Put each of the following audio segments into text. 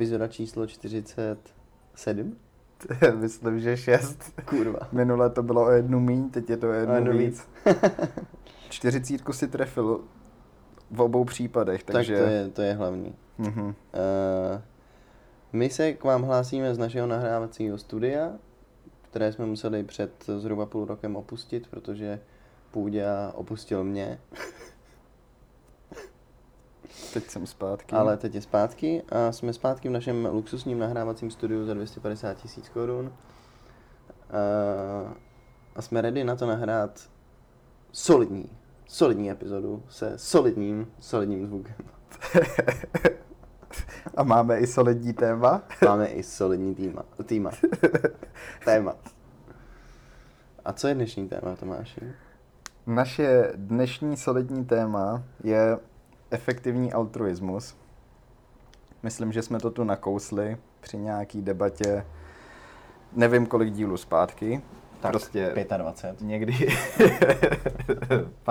epizoda číslo 47. Myslím, že šest. Kurva. Minule to bylo o jednu míň, teď je to o jednu, O jednu víc. Čtyřicítku si trefil v obou případech, takže... Tak to je, to je hlavní. Mhm. Uh, my se k vám hlásíme z našeho nahrávacího studia, které jsme museli před zhruba půl rokem opustit, protože Půďa opustil mě, Teď jsem zpátky. ale teď je zpátky a jsme zpátky v našem luxusním nahrávacím studiu za 250 tisíc korun. Uh, a jsme ready na to nahrát solidní, solidní epizodu se solidním, solidním zvukem. A máme i solidní téma. Máme i solidní týma. týma. Téma. A co je dnešní téma, Tomáši? Naše dnešní solidní téma je efektivní altruismus. Myslím, že jsme to tu nakousli při nějaký debatě, nevím kolik dílů zpátky. Tak, prostě 25. někdy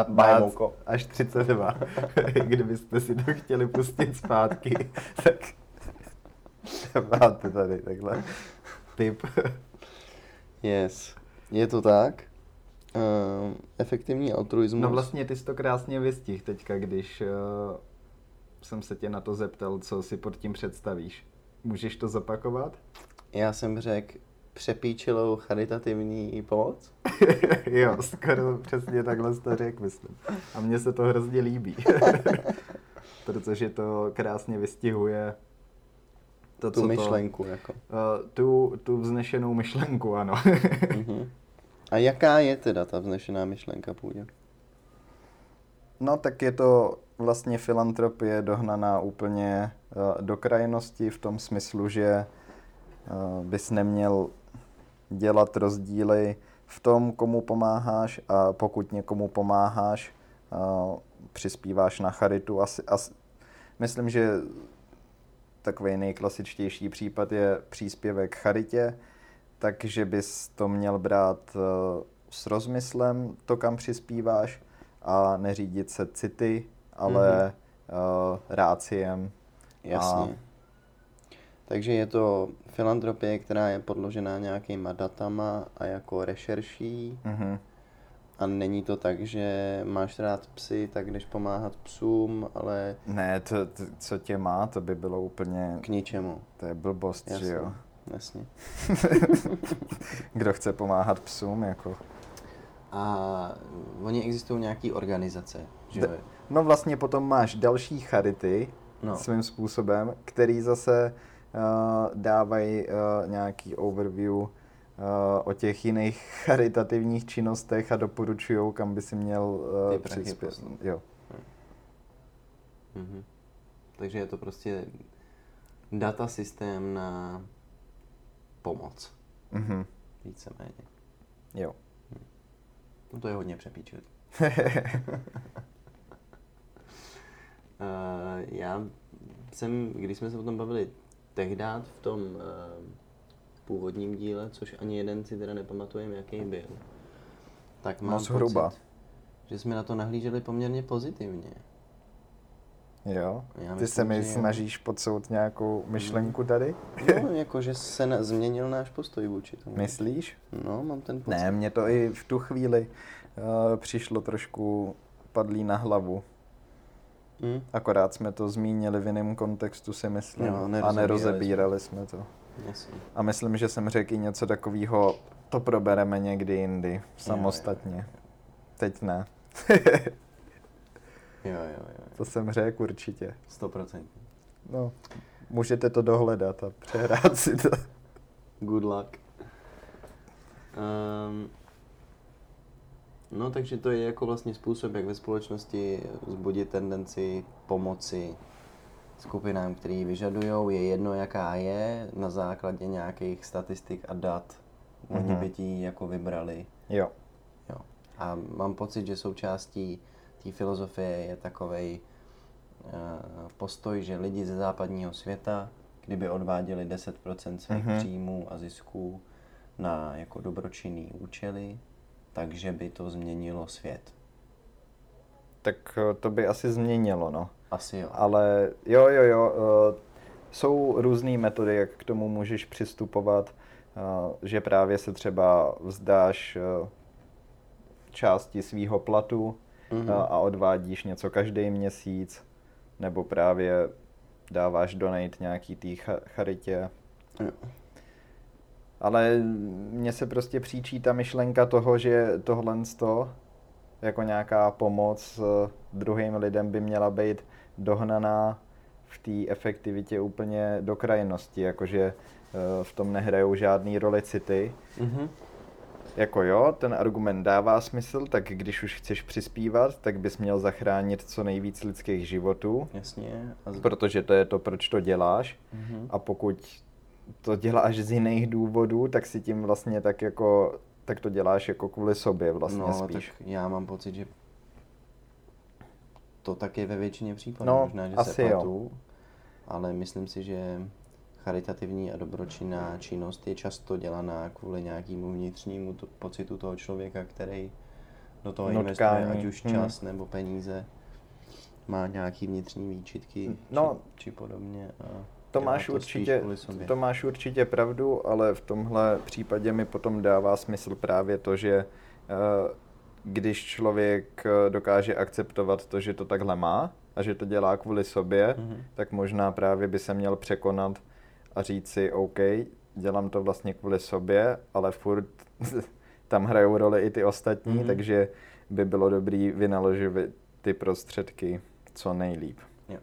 Bajmouko. 15 až 32. Kdybyste si to chtěli pustit zpátky, tak máte tady takhle tip. Yes. Je to tak. Uh, efektivní altruismus. No vlastně ty jsi to krásně vystih teďka, když uh, jsem se tě na to zeptal, co si pod tím představíš. Můžeš to zopakovat? Já jsem řekl přepíčilou charitativní pomoc. jo, skoro přesně takhle jsi to řekl, myslím. A mně se to hrozně líbí. Protože to krásně vystihuje to, tu co myšlenku, jako. To, uh, tu, tu vznešenou myšlenku, ano. Mhm. A jaká je teda ta vznešená myšlenka půjde? No tak je to vlastně filantropie dohnaná úplně uh, do krajnosti v tom smyslu, že uh, bys neměl dělat rozdíly v tom, komu pomáháš a pokud někomu pomáháš, uh, přispíváš na charitu. Asi, asi, myslím, že takový nejklasičtější případ je příspěvek charitě, takže bys to měl brát uh, s rozmyslem, to kam přispíváš, a neřídit se city, ale mm-hmm. uh, ráciem. Jasně. A... Takže je to filantropie, která je podložená nějakýma datama a jako rešerší. Mm-hmm. A není to tak, že máš rád psy, tak jdeš pomáhat psům, ale... Ne, to, to, co tě má, to by bylo úplně... K ničemu. To je blbost, Jasně. že jo? Jasně. Kdo chce pomáhat psům, jako... A oni existují nějaký organizace, že jo? No vlastně potom máš další charity No. svým způsobem, který zase uh, dávají uh, nějaký overview uh, o těch jiných charitativních činnostech a doporučují, kam by si měl uh, přispět. Jo. Mhm. Takže je to prostě data systém na pomoc, Mhm. víceméně. Jo. No to je hodně přepíčit. Uh, já jsem, když jsme se o tom bavili tehdát v tom uh, původním díle, což ani jeden si teda nepamatujeme, jaký byl, tak mám No, zhruba. pocit, že jsme na to nahlíželi poměrně pozitivně. Jo? Já Ty se mi že jo. snažíš podsout nějakou myšlenku tady? No, jakože se na, změnil náš postoj vůči tomu. Myslíš? No, mám ten pocit. Ne, mně to i v tu chvíli uh, přišlo trošku padlý na hlavu. Hm? Akorát jsme to zmínili v jiném kontextu, si myslím. Jo, a nerozebírali jsme to. Jasně. A myslím, že jsem řekl i něco takového, to probereme někdy jindy, samostatně. Teď ne. Jo, jo, jo. to jsem řekl určitě. 100%. No, můžete to dohledat a přehrát si to. Good luck. Um, no, takže to je jako vlastně způsob, jak ve společnosti vzbudit tendenci pomoci skupinám, které ji vyžadují. Je jedno, jaká je, na základě nějakých statistik a dat. Oni Mhm. by ti jako vybrali. Jo. Jo. A mám pocit, že součástí té filozofie je takovej uh, postoj, že lidi ze západního světa, kdyby odváděli 10% svých Mhm. příjmů a zisků na jako dobročinný účely, takže by to změnilo svět. tak eh, to by asi změnilo, no. Asi jo. Ale jo, jo, jo, eh, jsou různé metody, jak k tomu můžeš přistupovat, eh, že právě se třeba vzdáš eh, části svýho platu Mhm. a a odvádíš něco každý měsíc, nebo právě dáváš donate nějaký té cha- charitě. Jo. Ale mně se prostě příčí ta myšlenka toho, že tohle to jako nějaká pomoc eh, druhým lidem by měla být dohnaná v té efektivitě úplně do krajnosti, jakože eh, v tom nehrajou žádný roli city. Mhm. Jako jo, ten argument dává smysl, tak když už chceš přispívat, tak bys měl zachránit co nejvíc lidských životů, Jasně. A z... protože to je to, proč to děláš. mhm. A pokud to děláš z jiných důvodů, tak si tím vlastně tak jako, tak to děláš jako kvůli sobě vlastně no, spíš. tak já mám pocit, že to tak je ve většině případů. No, Možná, že asi se jo. platu, ale myslím si, že charitativní a dobročinná činnost je často dělaná kvůli nějakému vnitřnímu to, pocitu toho člověka, který do toho investuje, Nutkání, ať už hm. čas nebo peníze. Má nějaký vnitřní výčitky No, či, či podobně. A To máš, spíš určitě, to máš určitě pravdu, ale v tomhle případě mi potom dává smysl právě to, že eh, když člověk eh, dokáže akceptovat to, že to takhle má a že to dělá kvůli sobě, Mhm. tak možná právě by se měl překonat a říct si, OK, dělám to vlastně kvůli sobě, ale furt tam hrajou roli i ty ostatní, Mhm. takže by bylo dobrý vynaložit ty prostředky co nejlíp. Jo.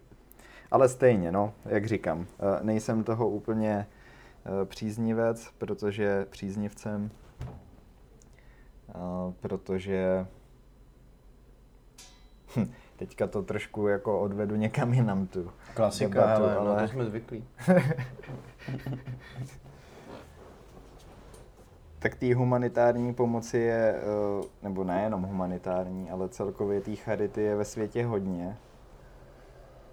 Ale stejně, no, jak říkám, eh, nejsem toho úplně eh, příznivec, protože příznivcem, eh, protože hm, teďka to trošku jako odvedu někam jinam tu Klasika, debatu, ale, ale... No, to jsme zvyklí. Tak té humanitární pomoci je, eh, nebo nejenom humanitární, ale celkově té charity je ve světě hodně.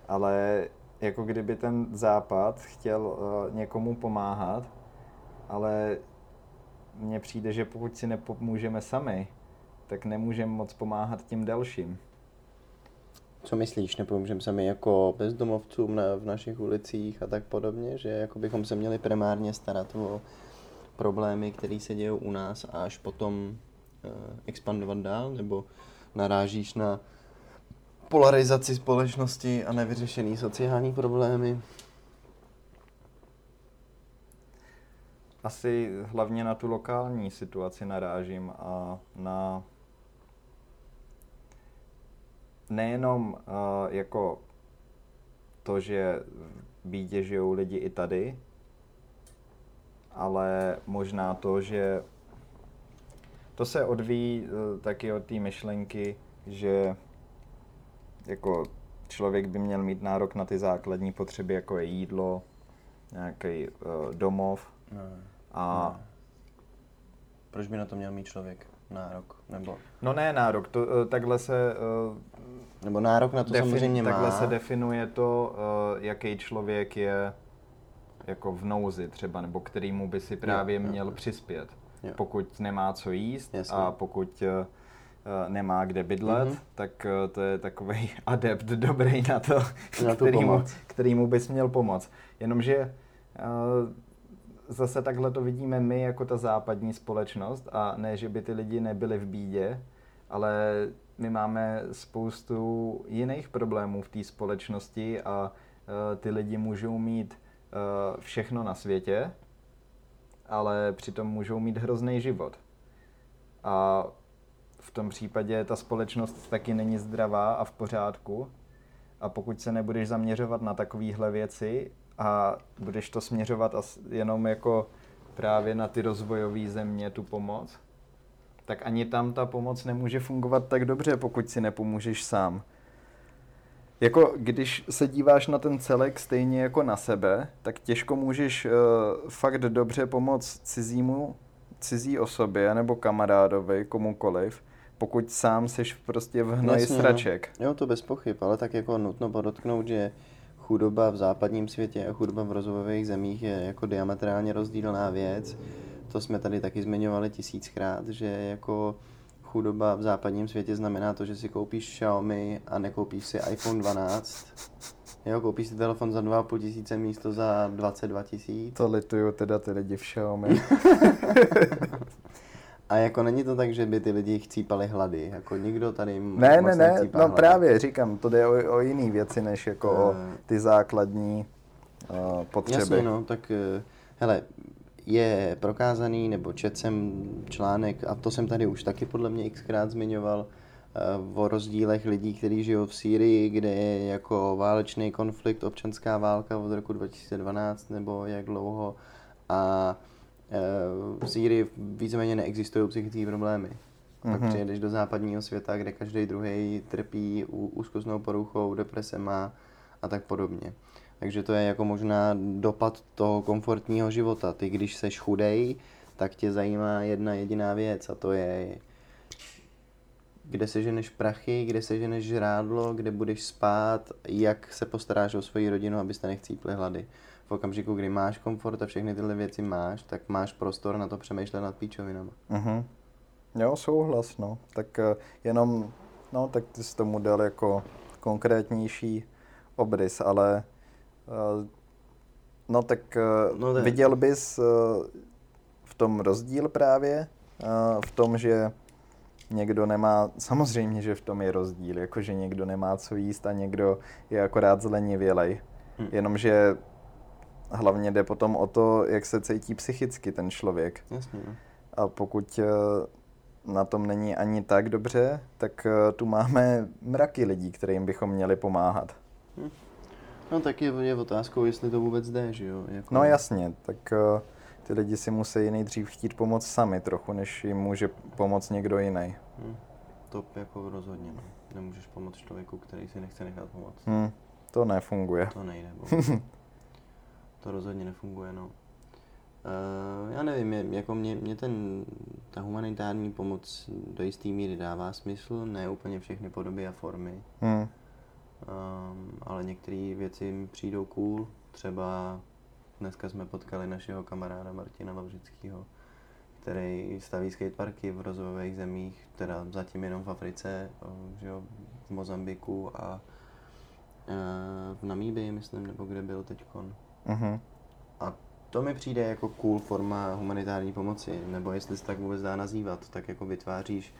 Ale jako kdyby ten západ chtěl eh, někomu pomáhat, ale mně přijde, že pokud si nepomůžeme sami, tak nemůžeme moc pomáhat tím dalším. Co myslíš, nepomůžeme sami jako bezdomovcům na, v našich ulicích a tak podobně, že jako bychom se měli primárně starat o problémy, které se dějí u nás a až potom eh, expandovat dál, nebo narážíš na polarizaci společnosti a nevyřešený sociální problémy? Asi hlavně na tu lokální situaci narážím a na nejenom uh, jako to, že bídě žijou lidi i tady, ale možná to, že to se odvíjí uh, taky od té myšlenky, že jako člověk by měl mít nárok na ty základní potřeby, jako je jídlo, nějaký uh, domov a Proč by na to měl mít člověk nárok? Nebo, No ne nárok, to, eh, takhle se eh, nebo nárok na to samozřejmě má. takhle se definuje to, eh, jaký člověk je jako v nouzi třeba, nebo kterýmu by si právě jo, měl jo. přispět. Jo. Pokud nemá co jíst Jasně. a pokud nemá kde bydlet, Mhm. tak to je takový adept dobrý na to, Na kterýmu, pomoc. kterýmu bys měl pomoct. Jenomže zase takhle to vidíme my jako ta západní společnost a ne, že by ty lidi nebyli v bídě, ale my máme spoustu jiných problémů v té společnosti a eh, ty lidi můžou mít eh, všechno na světě, ale přitom můžou mít hrozný život. A v tom případě ta společnost taky není zdravá a v pořádku. A pokud se nebudeš zaměřovat na takovéhle věci a budeš to směřovat jenom jako právě na ty rozvojové země, tu pomoc, tak ani tam ta pomoc nemůže fungovat tak dobře, pokud si nepomůžeš sám. Jako když se díváš na ten celek stejně jako na sebe, tak těžko můžeš uh, fakt dobře pomoct cizímu, cizí osobě nebo kamarádovi, komukoliv, pokud sám seš prostě v hnoji Jasně, no. sraček. Jo, to bez pochyb, ale tak jako nutno podotknout, že chudoba v západním světě a chudoba v rozvojových zemích je jako diametrálně rozdílná věc. To jsme tady taky zmiňovali tisíckrát, že jako chudoba v západním světě znamená to, že si koupíš Xiaomi a nekoupíš si iPhone 12. Jo, koupíš si telefon za 2,5 tisíce místo za 22 tisíc. To lituju teda ty lidi v Xiaomi. A jako není to tak, že by ty lidi chcípali hlady, jako nikdo tady Ne, ne, ne, no hlady. právě říkám, to jde o, o jiný věci, než jako uh, o eh. ty základní uh, potřeby. Jasně, no, tak uh, hele, je prokázaný, nebo čet jsem článek, a to jsem tady už taky podle mě xkrát zmiňoval, uh, o rozdílech lidí, kteří žijou v Sýrii, kde je jako válečný konflikt, občanská válka od roku 2012 nebo jak dlouho a v Sýrii víceméně neexistují psychické problémy. Mm-hmm. Pak mhm. přijedeš do západního světa, kde každý druhý trpí úzkostnou poruchou, deprese má a tak podobně. Takže to je jako možná dopad toho komfortního života. Ty, když seš chudej, tak tě zajímá jedna jediná věc a to je, kde seženeš prachy, kde seženeš žrádlo, kde budeš spát, jak se postaráš o svoji rodinu, abyste nechcípli hlady v okamžiku, kdy máš komfort a všechny tyhle věci máš, tak máš prostor na to přemýšlet nad píčovinama. Uh-huh. Jo, souhlas, no. Tak uh, jenom, no, tak ty jsi tomu dal jako konkrétnější obrys, ale uh, no tak uh, no, viděl bys v tom rozdíl právě, v tom, že někdo nemá, samozřejmě, že v tom je rozdíl, jakože někdo nemá co jíst a někdo je akorát zlenivělej. Hmm. Jenomže hlavně jde potom o to, jak se cítí psychicky ten člověk. Jasně. No. A pokud eh, na tom není ani tak dobře, tak eh, tu máme mraky lidí, kterým bychom měli pomáhat. Hm. No tak je, je otázkou, jestli to vůbec jde, že jo? Jako... No jasně, tak uh, ty lidi si musí nejdřív chtít pomoct sami trochu, než jim může pomoct někdo jiný. Hm. To jako rozhodně ne. Nemůžeš pomoct člověku, který si nechce nechat pomoct. Hm. To nefunguje. To nejde. to rozhodně nefunguje, no. Uh, já nevím, je, jako mě, mě ten, ta humanitární pomoc do jisté míry dává smysl, ne úplně všechny podoby a formy. Hmm. Um, ale některé věci mi přijdou cool, třeba dneska jsme potkali našeho kamaráda Martina Vavřického, který staví skateparky v rozvojových zemích, teda zatím jenom v Africe, že jo, v Mozambiku a uh, v Namíbii, myslím, nebo kde byl teďkon. Uh-huh. A to mi přijde jako cool forma humanitární pomoci, nebo jestli se tak vůbec dá nazývat, tak jako vytváříš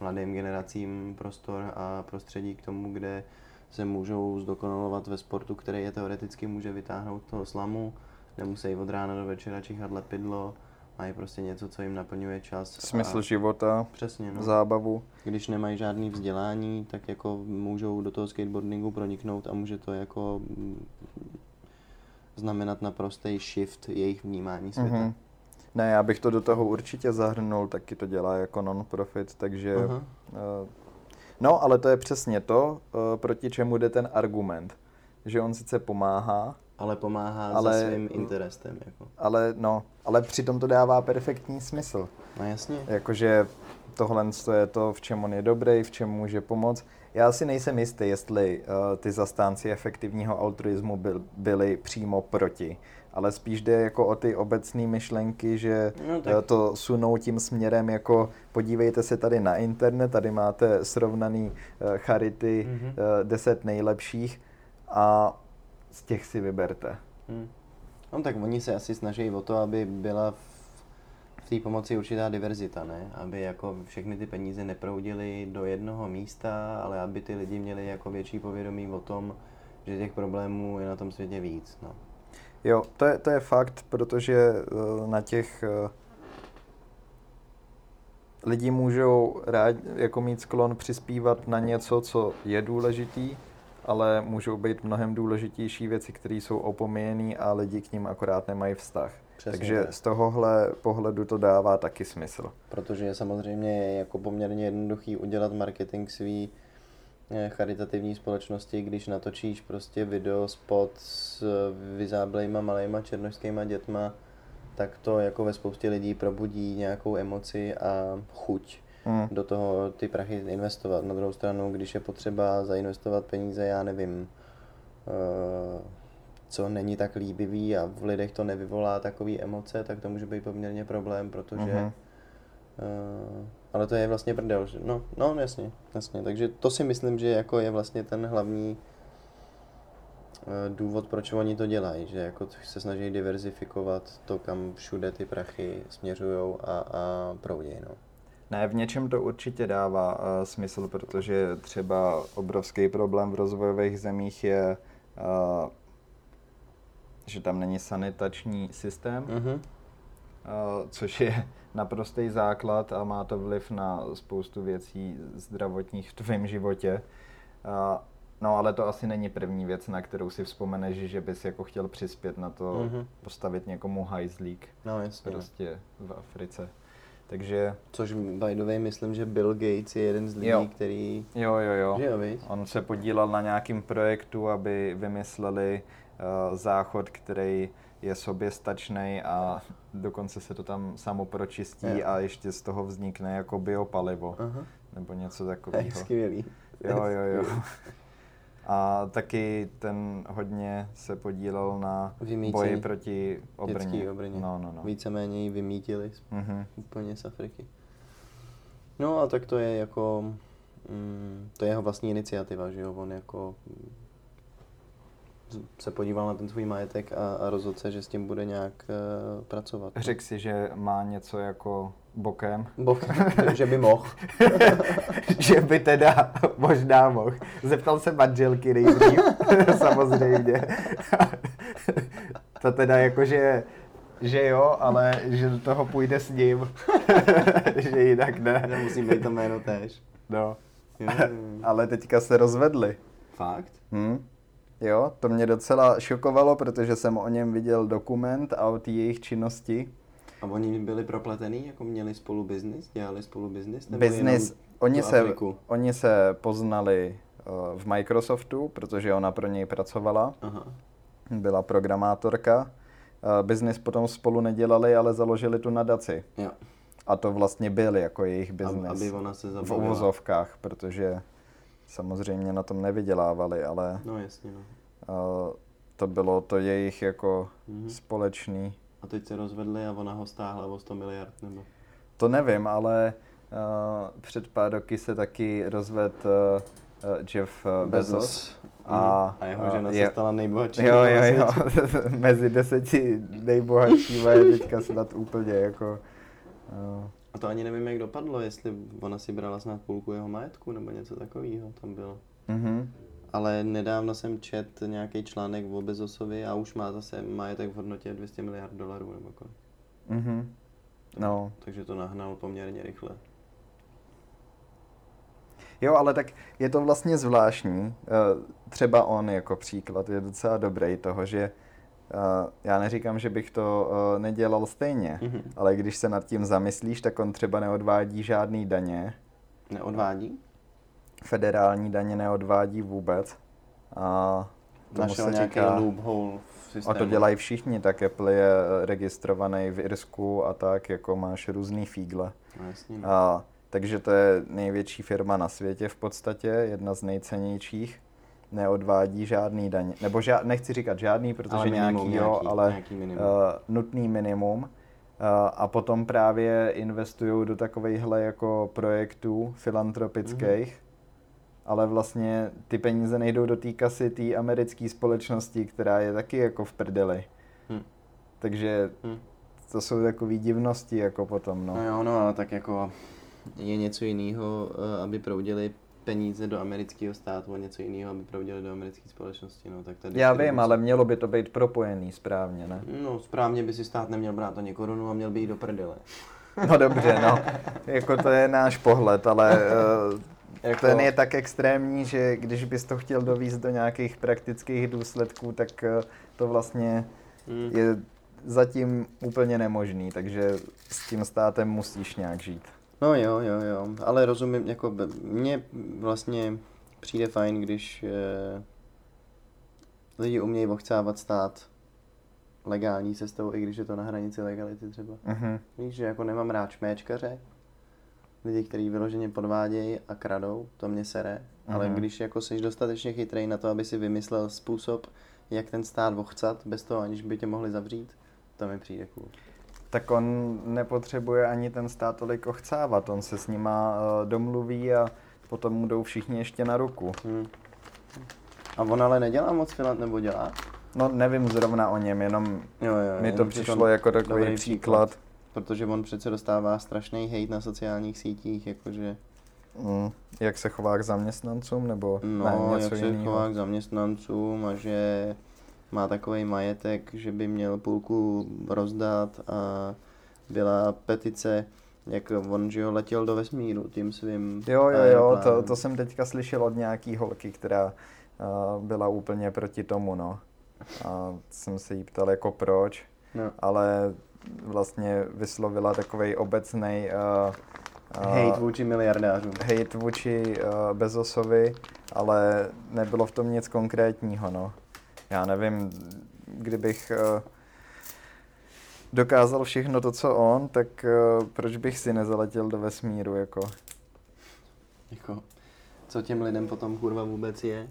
mladým generacím prostor a prostředí k tomu, kde se můžou zdokonalovat ve sportu, který je teoreticky může vytáhnout toho slamu, nemusí od rána do večera čichat lepidlo, mají prostě něco, co jim naplňuje čas. Smysl a... života, Přesně, no. zábavu. Když nemají žádný vzdělání, tak jako můžou do toho skateboardingu proniknout a může to jako znamenat naprostý shift jejich vnímání světa. Mm-hmm. Ne, já bych to do toho určitě zahrnul, taky to dělá jako non-profit, takže... Uh-huh. Uh, no, ale to je přesně to, uh, proti čemu jde ten argument. Že on sice pomáhá, ale pomáhá ale, za svým interesem. Jako. Ale, no, ale přitom to dává perfektní smysl. No jasně. Jakože tohle je to, v čem on je dobrý, v čem může pomoct. Já si nejsem jistý, jestli uh, ty zastánci efektivního altruismu byl, byli přímo proti, ale spíš jde jako o ty obecné myšlenky, že no, tak... uh, to sunou tím směrem jako podívejte se tady na internet, tady máte srovnaný uh, charity mm-hmm. uh, deset nejlepších a z těch si vyberte. Hmm. No tak oni se asi snaží o to, aby byla v té pomoci určitá diverzita, ne? Aby jako všechny ty peníze neproudily do jednoho místa, ale aby ty lidi měli jako větší povědomí o tom, že těch problémů je na tom světě víc, no. Jo, to je, to je fakt, protože uh, na těch uh, lidi můžou rád, jako mít sklon přispívat na něco, co je důležitý, ale můžou být mnohem důležitější věci, které jsou opomíjené a lidi k ním akorát nemají vztah. Přesně Takže tak. z tohohle pohledu to dává taky smysl. Protože je samozřejmě jako poměrně jednoduchý udělat marketing svý eh, charitativní společnosti, když natočíš prostě video spot s vyzáblejma malejma černožskýma dětma, tak to jako ve spoustě lidí probudí nějakou emoci a chuť hmm. do toho ty prachy investovat. Na druhou stranu, když je potřeba zainvestovat peníze, já nevím, uh, co není tak líbivý a v lidech to nevyvolá takové emoce, tak to může být poměrně problém, protože uh-huh. Uh, ale to je vlastně prdel, že? No, no, jasně, jasně. Takže to si myslím, že jako je vlastně ten hlavní uh, důvod, proč oni to dělají, že jako se snaží diverzifikovat to, kam všude ty prachy směřují a, a proudí, no. Ne, v něčem to určitě dává uh, smysl, protože třeba obrovský problém v rozvojových zemích je, uh, že tam není sanitační systém, Mm-hmm. což je naprostý základ a má to vliv na spoustu věcí zdravotních v tvém životě. No ale to asi není první věc, na kterou si vzpomeneš, že bys jako chtěl přispět na to Mhm. postavit někomu hajzlík No, jasně. prostě v Africe. Takže Což by the way, myslím, že Bill Gates je jeden z lidí, Jo. který... jo, jo, jo. Že jo? On se podílel na nějakém projektu, aby vymysleli uh, záchod, který je soběstačný a dokonce se to tam samo pročistí Jo. a ještě z toho vznikne jako biopalivo Aha. nebo něco je takového. skvělý. Jo, jo, jo. A taky ten hodně se podílel na Vymýcení boji proti obrně. Obrně. No, no, no. Víceméně ji vymítili Mhm. úplně z Afriky. No a tak to je jako... Mm, to je jeho vlastní iniciativa, že jo? On jako se podíval na ten svůj majetek a, a rozhodl se, že s tím bude nějak uh, pracovat. Řekl si, že má něco jako bokem. Bo, že by mohl. že by teda možná mohl. Zeptal se manželky nejdřív, samozřejmě. to teda jako, že, že jo, ale že do toho půjde s ním. že jinak ne. Nemusí být to jméno též. No. Jo, Ale teďka se rozvedli. Fakt? Hm? Jo, to mě docela šokovalo, protože jsem o něm viděl dokument a o té jejich činnosti. A oni byli propletený, jako měli spolu biznis, dělali spolu biznis? jenom oni se, Afriku? oni se poznali uh, v Microsoftu, protože ona pro něj pracovala. Aha. byla programátorka. Uh, Business potom spolu nedělali, ale založili tu nadaci. Jo. A to vlastně byl jako jejich business aby ona se v zabavila. uvozovkách, protože samozřejmě na tom nevydělávali, ale No jasně, no. uh, to bylo to jejich jako Mhm. společný. A teď se rozvedli a ona ho stáhla o 100 miliard, nebo? To nevím, ale uh, před pár roky se taky rozvedl uh, Jeff uh, Bezos. A, A- a jeho a žena je- se stala nejbohatší. Jo, jo, jo. Mezi deseti nejbohatšíma je teďka snad úplně jako... Uh, A to ani nevím, jak dopadlo, jestli ona si brala snad půlku jeho majetku, nebo něco takového tam bylo. mhm. Ale nedávno jsem čet nějaký článek o Bezosovi a už má zase majetek v hodnotě 200 miliard dolarů nebo kolik. Mhm. No, Takže to nahnal poměrně rychle. jo, ale tak je to vlastně zvláštní. Eh, Třeba on jako příklad je docela dobrý toho, že já neříkám, že bych to eh, nedělal stejně, Mhm. ale když se nad tím zamyslíš, tak on třeba neodvádí žádný daně, Neodvádí? federální daně neodvádí vůbec. A tomu Našel se nějaký říká, loophole v a systému. to dělají všichni, tak Apple je eh, registrovaný v Irsku a tak, jako máš různý fígle. No, jasně, no. A, takže to je největší firma na světě v podstatě, jedna z nejcennějších. Neodvádí žádný daň, nebo žád, nechci říkat žádný, protože Ale minimum nějaký, jo, nějaký, ale nějaký minimum. uh, nutný minimum. Uh, a potom právě investují do takovýchhle jako projektů filantropických, Mhm. ale vlastně ty peníze nejdou do té kasy té americké společnosti, která je taky jako v prdeli. Hm. Takže Hm. to jsou takové divnosti jako potom, no. No jo, no, ale tak jako je něco jiného, eh, aby proudili peníze do amerického státu a něco jiného, aby proudili do americké společnosti. No, tak tady Já vím, ale mělo by to být propojený správně, ne? No, správně by si stát neměl brát ani korunu a měl by jít do prdele. No dobře, no. Jako to je náš pohled, ale uh, Jako- ten je tak extrémní, že když bys to chtěl dovízt do nějakých praktických důsledků, tak uh, to vlastně Hmm. je zatím úplně nemožný, takže s tím státem musíš nějak žít. No jo, jo, jo, ale rozumím, jako mně vlastně přijde fajn, když eh, lidi umějí ochcávat stát legální cestou, i když je to na hranici legality třeba. Mhm. Víš, že jako nemám rád šméčkaře, lidi, kteří vyloženě podvádějí a kradou, to mě sere, ale Mhm. když jako jsi dostatečně chytrý na to, aby si vymyslel způsob, jak ten stát ochcat, bez toho, aniž by tě mohli zavřít, to mi přijde cool. Tak on nepotřebuje ani ten stát tolik ochcávat. On se s nima uh, domluví a potom mu jdou všichni ještě na ruku. Hmm. A on ale nedělá moc filant, nebo dělá? No nevím zrovna o něm, jenom jo, jo, mi to přišlo jako takový příklad. příklad. Protože on přece dostává strašný hate na sociálních sítích, jakože... Mm, jak se chová k zaměstnancům, nebo no, ne, něco jak se jinýho? chová k zaměstnancům a že má takový majetek, že by měl půlku rozdat a byla petice, jak on, že ho letěl do vesmíru tím svým Jo, jo, jo, to, to jsem teďka slyšel od nějaký holky, která uh, byla úplně proti tomu, no. A jsem se jí ptal jako proč, no. ale vlastně vyslovila takový obecný uh, uh, hate vůči miliardářům. Hate vůči uh, Bezosovi, ale nebylo v tom nic konkrétního, no. Já nevím, kdybych uh, dokázal všechno to, co on, tak uh, proč bych si nezaletěl do vesmíru, jako. Jako, co těm lidem potom kurva vůbec je?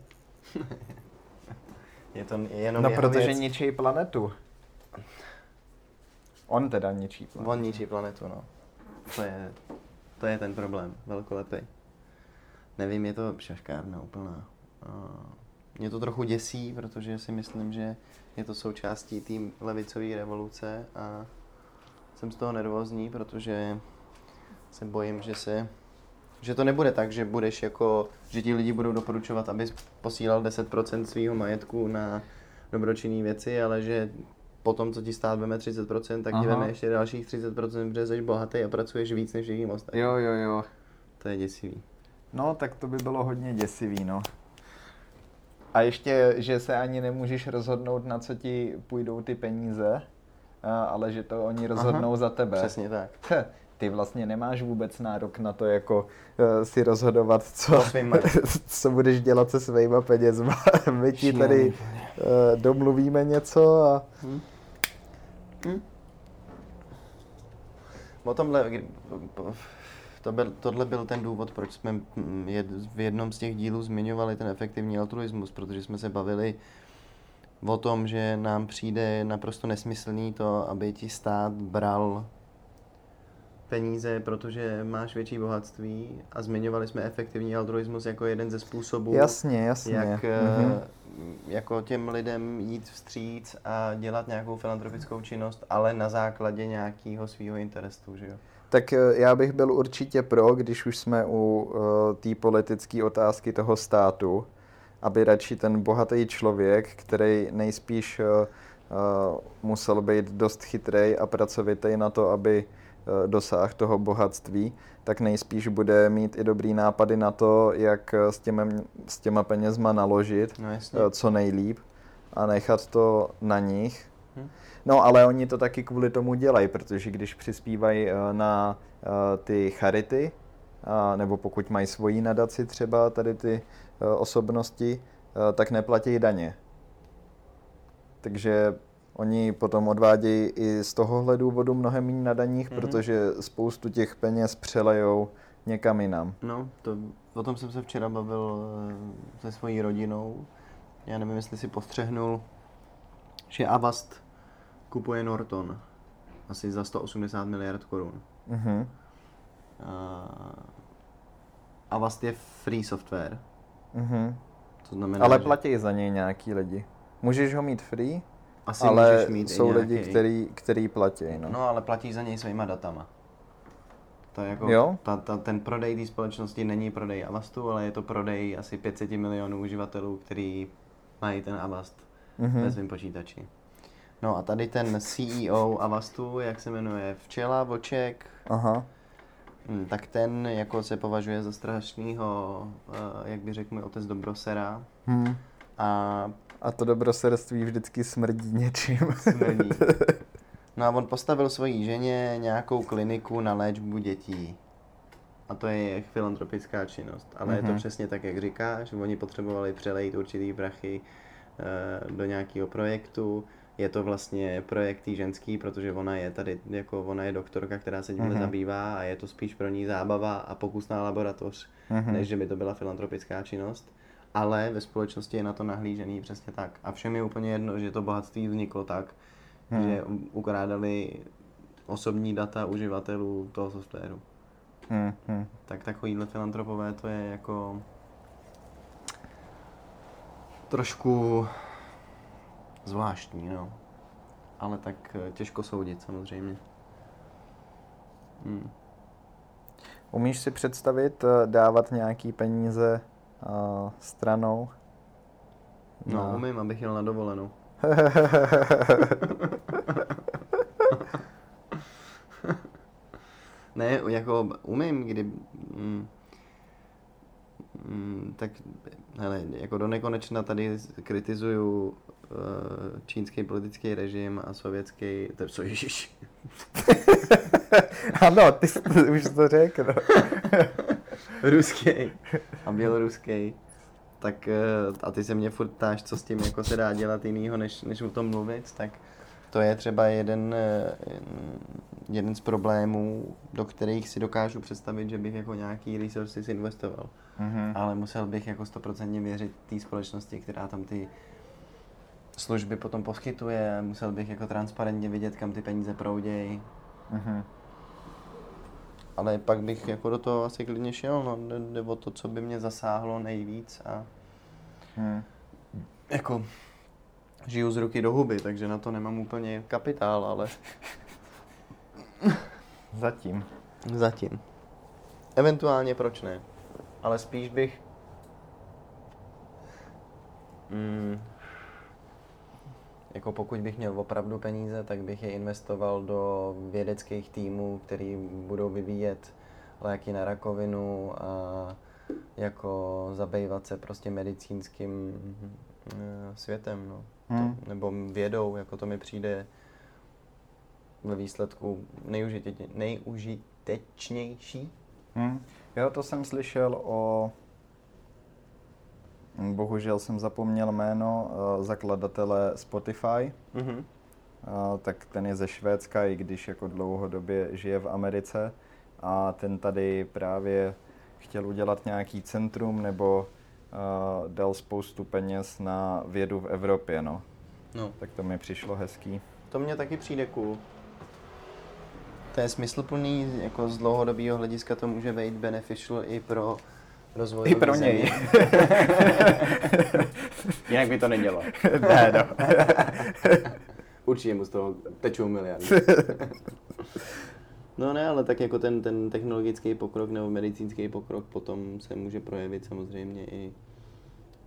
je to jenom No, protože věc. ničí planetu. On teda ničí planetu. On ničí planetu, no. To je, to je ten problém, velkolepý. Nevím, je to šaškárna úplná. Mě to trochu děsí, protože si myslím, že je to součástí té levicové revoluce a jsem z toho nervózní, protože se bojím, že se že to nebude tak, že budeš jako, že ti lidi budou doporučovat, abys posílal 10% svého majetku na dobročinné věci, ale že potom, co ti stát veme 30%, tak Aha. ti veme ještě dalších 30%, protože jsi bohatý a pracuješ víc než všichni ostatní. Jo, jo, jo. To je děsivý. No, tak to by bylo hodně děsivý, no. A ještě, že se ani nemůžeš rozhodnout, na co ti půjdou ty peníze, ale že to oni rozhodnou Aha, za tebe. Přesně tak. Ty vlastně nemáš vůbec nárok na to, jako uh, si rozhodovat, co, co budeš dělat se svýma penězma. My ti tady uh, domluvíme něco a... Hmm. Hmm. O tomhle, to byl, tohle byl ten důvod, proč jsme v jednom z těch dílů zmiňovali ten efektivní altruismus, protože jsme se bavili o tom, že nám přijde naprosto nesmyslný to, aby ti stát bral peníze, protože máš větší bohatství a zmiňovali jsme efektivní altruismus jako jeden ze způsobů, jasně, jasně. jak mm-hmm. jako těm lidem jít vstříc a dělat nějakou filantropickou činnost, ale na základě nějakého svého interesu, že jo? Tak eh, já bych byl určitě pro, když už jsme u uh, té politické otázky toho státu, aby radši ten bohatý člověk, který nejspíš uh, musel být dost chytrý a pracovitý na to, aby dosáhl toho bohatství, tak nejspíš bude mít i dobrý nápady na to, jak s těma, s těma penězma naložit no, co nejlíp a nechat to na nich Hm? No, ale oni to taky kvůli tomu dělají, protože když přispívají eh, na eh, ty charity, nebo pokud mají svoji nadaci třeba tady ty eh, osobnosti, tak neplatí daně. Takže oni potom odvádějí i z tohohle důvodu mnohem méně na daních, mm-hmm. protože spoustu těch peněz přelejou někam jinam. No, to, o tom jsem se včera bavil se svojí rodinou. Já nevím, jestli si postřehnul, že Avast kupuje Norton asi za 180 miliard korun. Uh-huh. Uh, Avast je free software. Uh-huh. To znamená, ale platí že... za něj nějaký lidi. Můžeš ho mít free, asi ale můžeš mít jsou lidi, který, který platí. No. no ale platí za něj svýma datama. To je jako, jo? Ta, ta, ten prodej té společnosti není prodej Avastu, ale je to prodej asi 500 milionů uživatelů, který mají ten Avast mm-hmm. ve svém počítači. No a tady ten CEO Avastu, jak se jmenuje, Včela, Voček, Aha. Hm, tak ten jako se považuje za strašnýho, uh, jak by řekl můj otec, dobrosera. Hmm. A, a to dobroserství vždycky smrdí něčím. Smrdí. No a on postavil svojí ženě nějakou kliniku na léčbu dětí. A to je jejich filantropická činnost. Ale mm-hmm. je to mhm. přesně tak, jak říkáš. Oni potřebovali přelejt určitý prachy uh, do nějakého projektu je to vlastně projekt tý ženský, protože ona je tady, jako ona je doktorka, která se tím mm-hmm. zabývá a je to spíš pro ní zábava a pokusná laboratoř, mm-hmm. než že by to byla filantropická činnost. Ale ve společnosti je na to nahlížený přesně tak. A všem je úplně jedno, že to bohatství vzniklo tak, mm. že ukrádali osobní data uživatelů toho softwaru. Hmm, hmm. Tak takovýhle filantropové to je jako trošku zvláštní, no. Ale tak eh, těžko soudit samozřejmě. Hmm. Umíš si představit eh, dávat nějaký peníze uh, stranou? No, umím, abych jel na dovolenou. ne, jako umím, kdy... Mm, mm, tak, hele, jako do nekonečna tady kritizuju čínský politický režim a sovětský, to je co, ježiš. ano, ty jsi to, už to řekl. Ruský a běloruský. Tak eh, a ty se mě furt ptáš, co s tím jako se dá dělat jinýho, než, než o tom mluvit, tak to je třeba jeden, eh, jeden z problémů, do kterých si dokážu představit, že bych jako nějaký resources investoval. Mm-hmm. Ale musel bych jako stoprocentně věřit té společnosti, která tam ty služby potom poskytuje, musel bych jako transparentně vidět, kam ty peníze proudějí. Mm-hmm. Ale pak bych jako do toho asi klidně šel, no, jde o to, co by mě zasáhlo nejvíc a hmm. jako žiju z ruky do huby, takže na to nemám úplně kapitál, ale... Zatím. Zatím. Eventuálně proč ne. Ale spíš bych... Mm, jako pokud bych měl opravdu peníze, tak bych je investoval do vědeckých týmů, který budou vyvíjet léky na rakovinu a jako zabývat se prostě medicínským eh, světem, no. Hmm. To, nebo vědou, jako to mi přijde ve výsledku nejužitečnější. Hmm. Jo, to jsem slyšel o Bohužel jsem zapomněl jméno uh, zakladatele Spotify. Mm-hmm. Uh, tak ten je ze Švédska, i když jako dlouhodobě žije v Americe. A ten tady právě chtěl udělat nějaký centrum nebo uh, dal spoustu peněz na vědu v Evropě. No. no. Tak to mi přišlo hezký. To mně taky přijde cool. To je smysluplný, jako z dlouhodobého hlediska to může být beneficial i pro rozvoj. I pro něj. Jinak by to nedělo. ne, no. Určitě mu z toho tečou miliardy. No ne, ale tak jako ten, ten technologický pokrok nebo medicínský pokrok potom se může projevit samozřejmě i,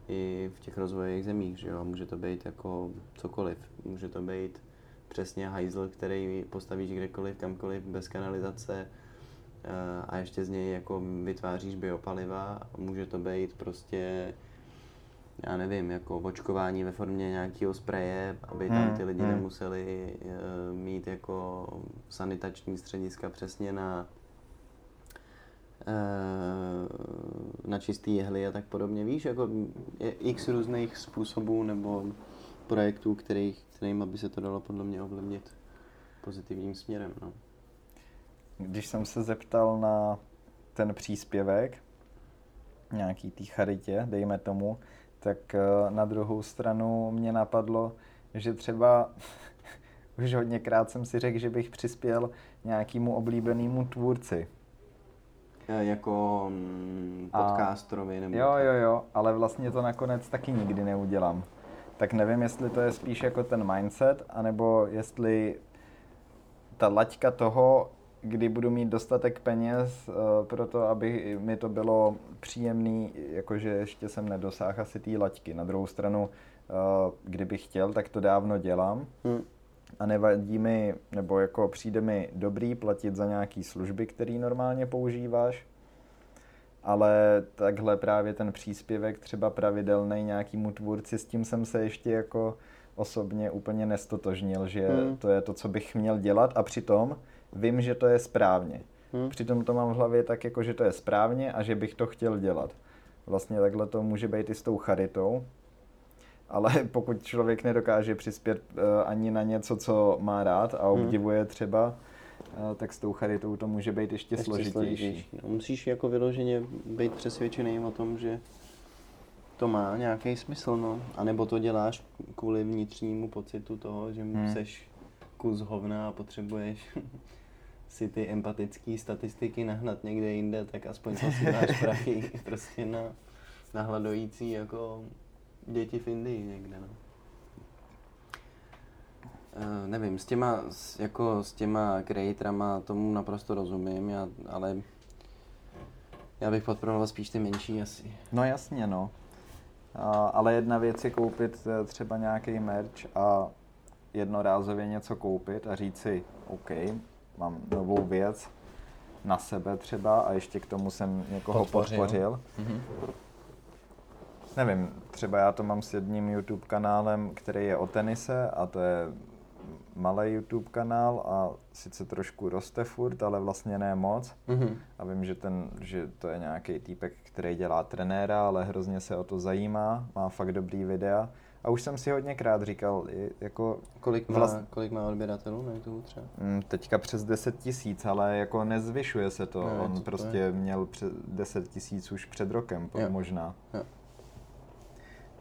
i v těch rozvojových zemích, že jo, může to být jako cokoliv. Může to být přesně hajzl, který postavíš kdekoliv, kamkoliv, bez kanalizace, a ještě z něj jako vytváříš biopaliva. Může to být prostě, já nevím, jako očkování ve formě nějakého spreje, aby tam hmm, ty lidi hmm. nemuseli uh, mít jako sanitační střediska přesně na uh, na čistý jehly a tak podobně. Víš, jako je x různých způsobů nebo projektů, kterých, kterým by se to dalo podle mě ovlivnit pozitivním směrem. No když jsem se zeptal na ten příspěvek, nějaký té charitě, dejme tomu, tak eh, na druhou stranu mě napadlo, že třeba už hodněkrát jsem si řekl, že bych přispěl nějakému oblíbenému tvůrci. Eh, jako mm, podcastorovi nebo... Jo, jo, jo, ale vlastně to nakonec taky nikdy neudělám. Tak nevím, jestli to je spíš jako ten mindset, anebo jestli ta laťka toho, kdy budu mít dostatek peněz uh, pro to, aby mi to bylo příjemný, jakože ještě jsem nedosáhl asi té laťky. Na druhou stranu, uh, kdybych chtěl, tak to dávno dělám. Hmm. A nevadí mi, nebo jako přijde mi dobrý platit za nějaký služby, které normálně používáš, ale takhle právě ten příspěvek třeba pravidelný nějakýmu tvůrci, s tím jsem se ještě jako osobně úplně nestotožnil, že hmm. to je to, co bych měl dělat a přitom vím, že to je správně. Hmm. Přitom to mám v hlavě tak, jako že to je správně a že bych to chtěl dělat. Vlastně takhle to může být i s tou charitou, ale pokud člověk nedokáže přispět uh, ani na něco, co má rád a hmm. obdivuje třeba, uh, tak s tou charitou to může být ještě, ještě složitější. složitější. No, musíš jako vyloženě být přesvědčený o tom, že to má nějaký smysl, no. A nebo to děláš kvůli vnitřnímu pocitu toho, že hmm. seš kus hovna a potřebuješ si ty empatické statistiky nahnat někde jinde, tak aspoň posíláš prachy prostě na, na hladojící jako děti v Indii někde, no. Uh, nevím, s těma, s, jako s těma creatorama tomu naprosto rozumím, já, ale já bych podporoval spíš ty menší asi. No jasně, no. A, ale jedna věc je koupit eh, třeba nějaký merch a jednorázově něco koupit a říct si, OK, mám novou věc na sebe třeba a ještě k tomu jsem někoho podpořil. podpořil. Mm-hmm. Nevím, třeba já to mám s jedním YouTube kanálem, který je o tenise a to je malý YouTube kanál a sice trošku roste furt, ale vlastně ne moc. Mm-hmm. A vím, že, ten, že to je nějaký týpek, který dělá trenéra, ale hrozně se o to zajímá, má fakt dobrý videa. A už jsem si hodněkrát říkal, jako... Kolik má, vlast... kolik má odběratelů na YouTube třeba? Mm, teďka přes 10 tisíc, ale jako nezvyšuje se to. No, On to prostě je. měl přes 10 tisíc už před rokem, jo. možná. Jo.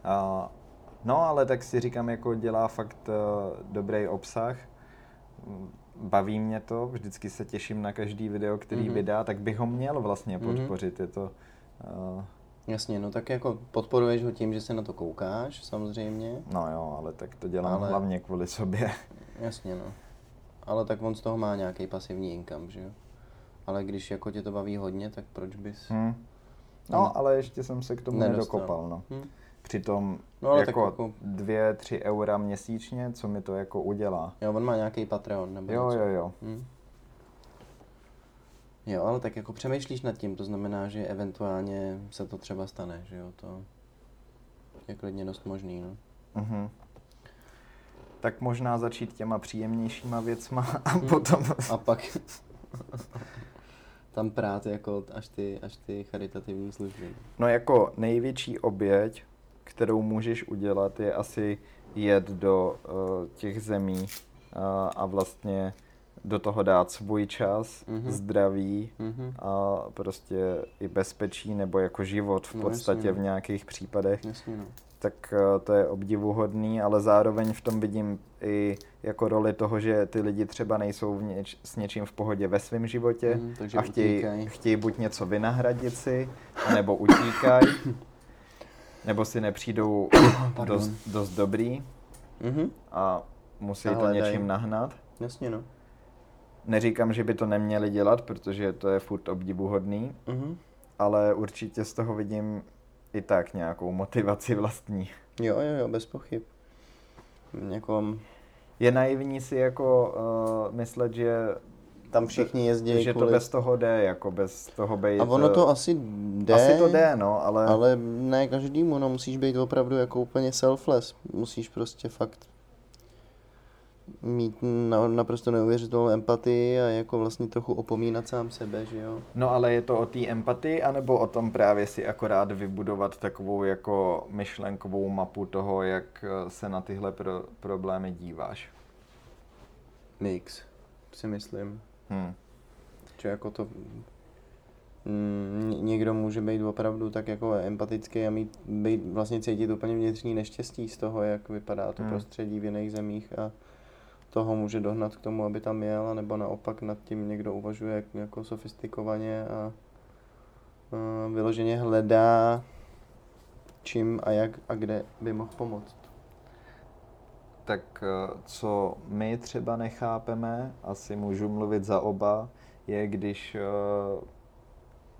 A, no, ale tak si říkám, jako dělá fakt uh, dobrý obsah. Baví mě to, vždycky se těším na každý video, který mm-hmm. vydá, tak bych ho měl vlastně mhm. podpořit. Mm-hmm. Je to... Uh, Jasně, no tak jako podporuješ ho tím, že se na to koukáš, samozřejmě. No jo, ale tak to dělám ale... hlavně kvůli sobě. Jasně, no. Ale tak on z toho má nějaký pasivní income, že jo? Ale když jako tě to baví hodně, tak proč bys... Hmm. No, no, ale ještě jsem se k tomu nedostal. nedokopal, no. Hmm. Přitom no, ale jako, jako dvě, tři eura měsíčně, co mi to jako udělá. Jo, on má nějaký Patreon, nebo Jo, něco. jo, jo. Hmm. Jo, ale tak jako přemýšlíš nad tím, to znamená, že eventuálně se to třeba stane, že jo, to je klidně dost možný, no. Uh-huh. Tak možná začít těma příjemnějšíma věcma a hmm. potom... A pak tam prát jako až ty, až ty charitativní služby. No jako největší oběť, kterou můžeš udělat, je asi jet do uh, těch zemí uh, a vlastně do toho dát svůj čas, mm-hmm. zdraví mm-hmm. a prostě i bezpečí nebo jako život v no, podstatě jasně, no. v nějakých případech. Jasně, no. Tak uh, to je obdivuhodný, ale zároveň v tom vidím i jako roli toho, že ty lidi třeba nejsou v něč, s něčím v pohodě ve svém životě mm, a chtějí, chtějí buď něco vynahradit si, nebo utíkají, nebo si nepřijdou dost, dost dobrý mm-hmm. a musí to něčím nahnat. Jasně no. Neříkám, že by to neměli dělat, protože to je furt obdivuhodný, mm-hmm. ale určitě z toho vidím i tak nějakou motivaci vlastní. Jo, jo, jo, bez pochyb. Někom... Je naivní si jako uh, myslet, že tam všichni jezdí. Že kvůli... to bez toho jde, jako bez toho být... A ono to asi jde. Asi to jde, no, ale... Ale ne každému, no, musíš být opravdu jako úplně selfless. Musíš prostě fakt mít na, naprosto neuvěřitelnou empatii a jako vlastně trochu opomínat sám sebe, že jo? No ale je to o té empatii, anebo o tom právě si akorát vybudovat takovou jako myšlenkovou mapu toho, jak eh, se na tyhle pro- problémy díváš? Mix, si myslím. Hmm. Že jako to... Mm, někdo může být opravdu tak jako empatický a mít, být, vlastně cítit úplně vnitřní neštěstí z toho, jak vypadá to hmm. prostředí v jiných zemích a toho může dohnat k tomu, aby tam jel, nebo naopak nad tím někdo uvažuje jako sofistikovaně a, a vyloženě hledá, čím a jak a kde by mohl pomoct. Tak eh, co my třeba nechápeme, asi můžu mluvit za oba, je když uh,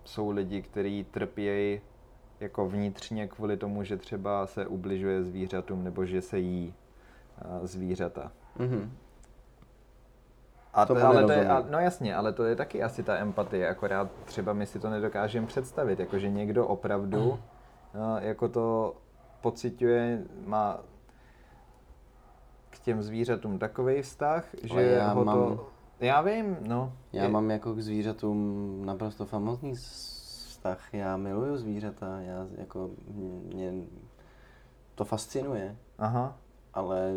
jsou lidi, kteří trpějí jako vnitřně kvůli tomu, že třeba se ubližuje zvířatům nebo že se jí uh, zvířata. Mm-hmm. A to, ale to je, a, no jasně, ale to je taky asi ta empatie, akorát třeba my si to nedokážeme představit, jakože někdo opravdu uh, jako to pociťuje, má k těm zvířatům takový vztah, že já ho mám, to... Já vím, no. Já je... mám jako k zvířatům naprosto famózní vztah. Já miluju zvířata, já jako mě to fascinuje. Aha ale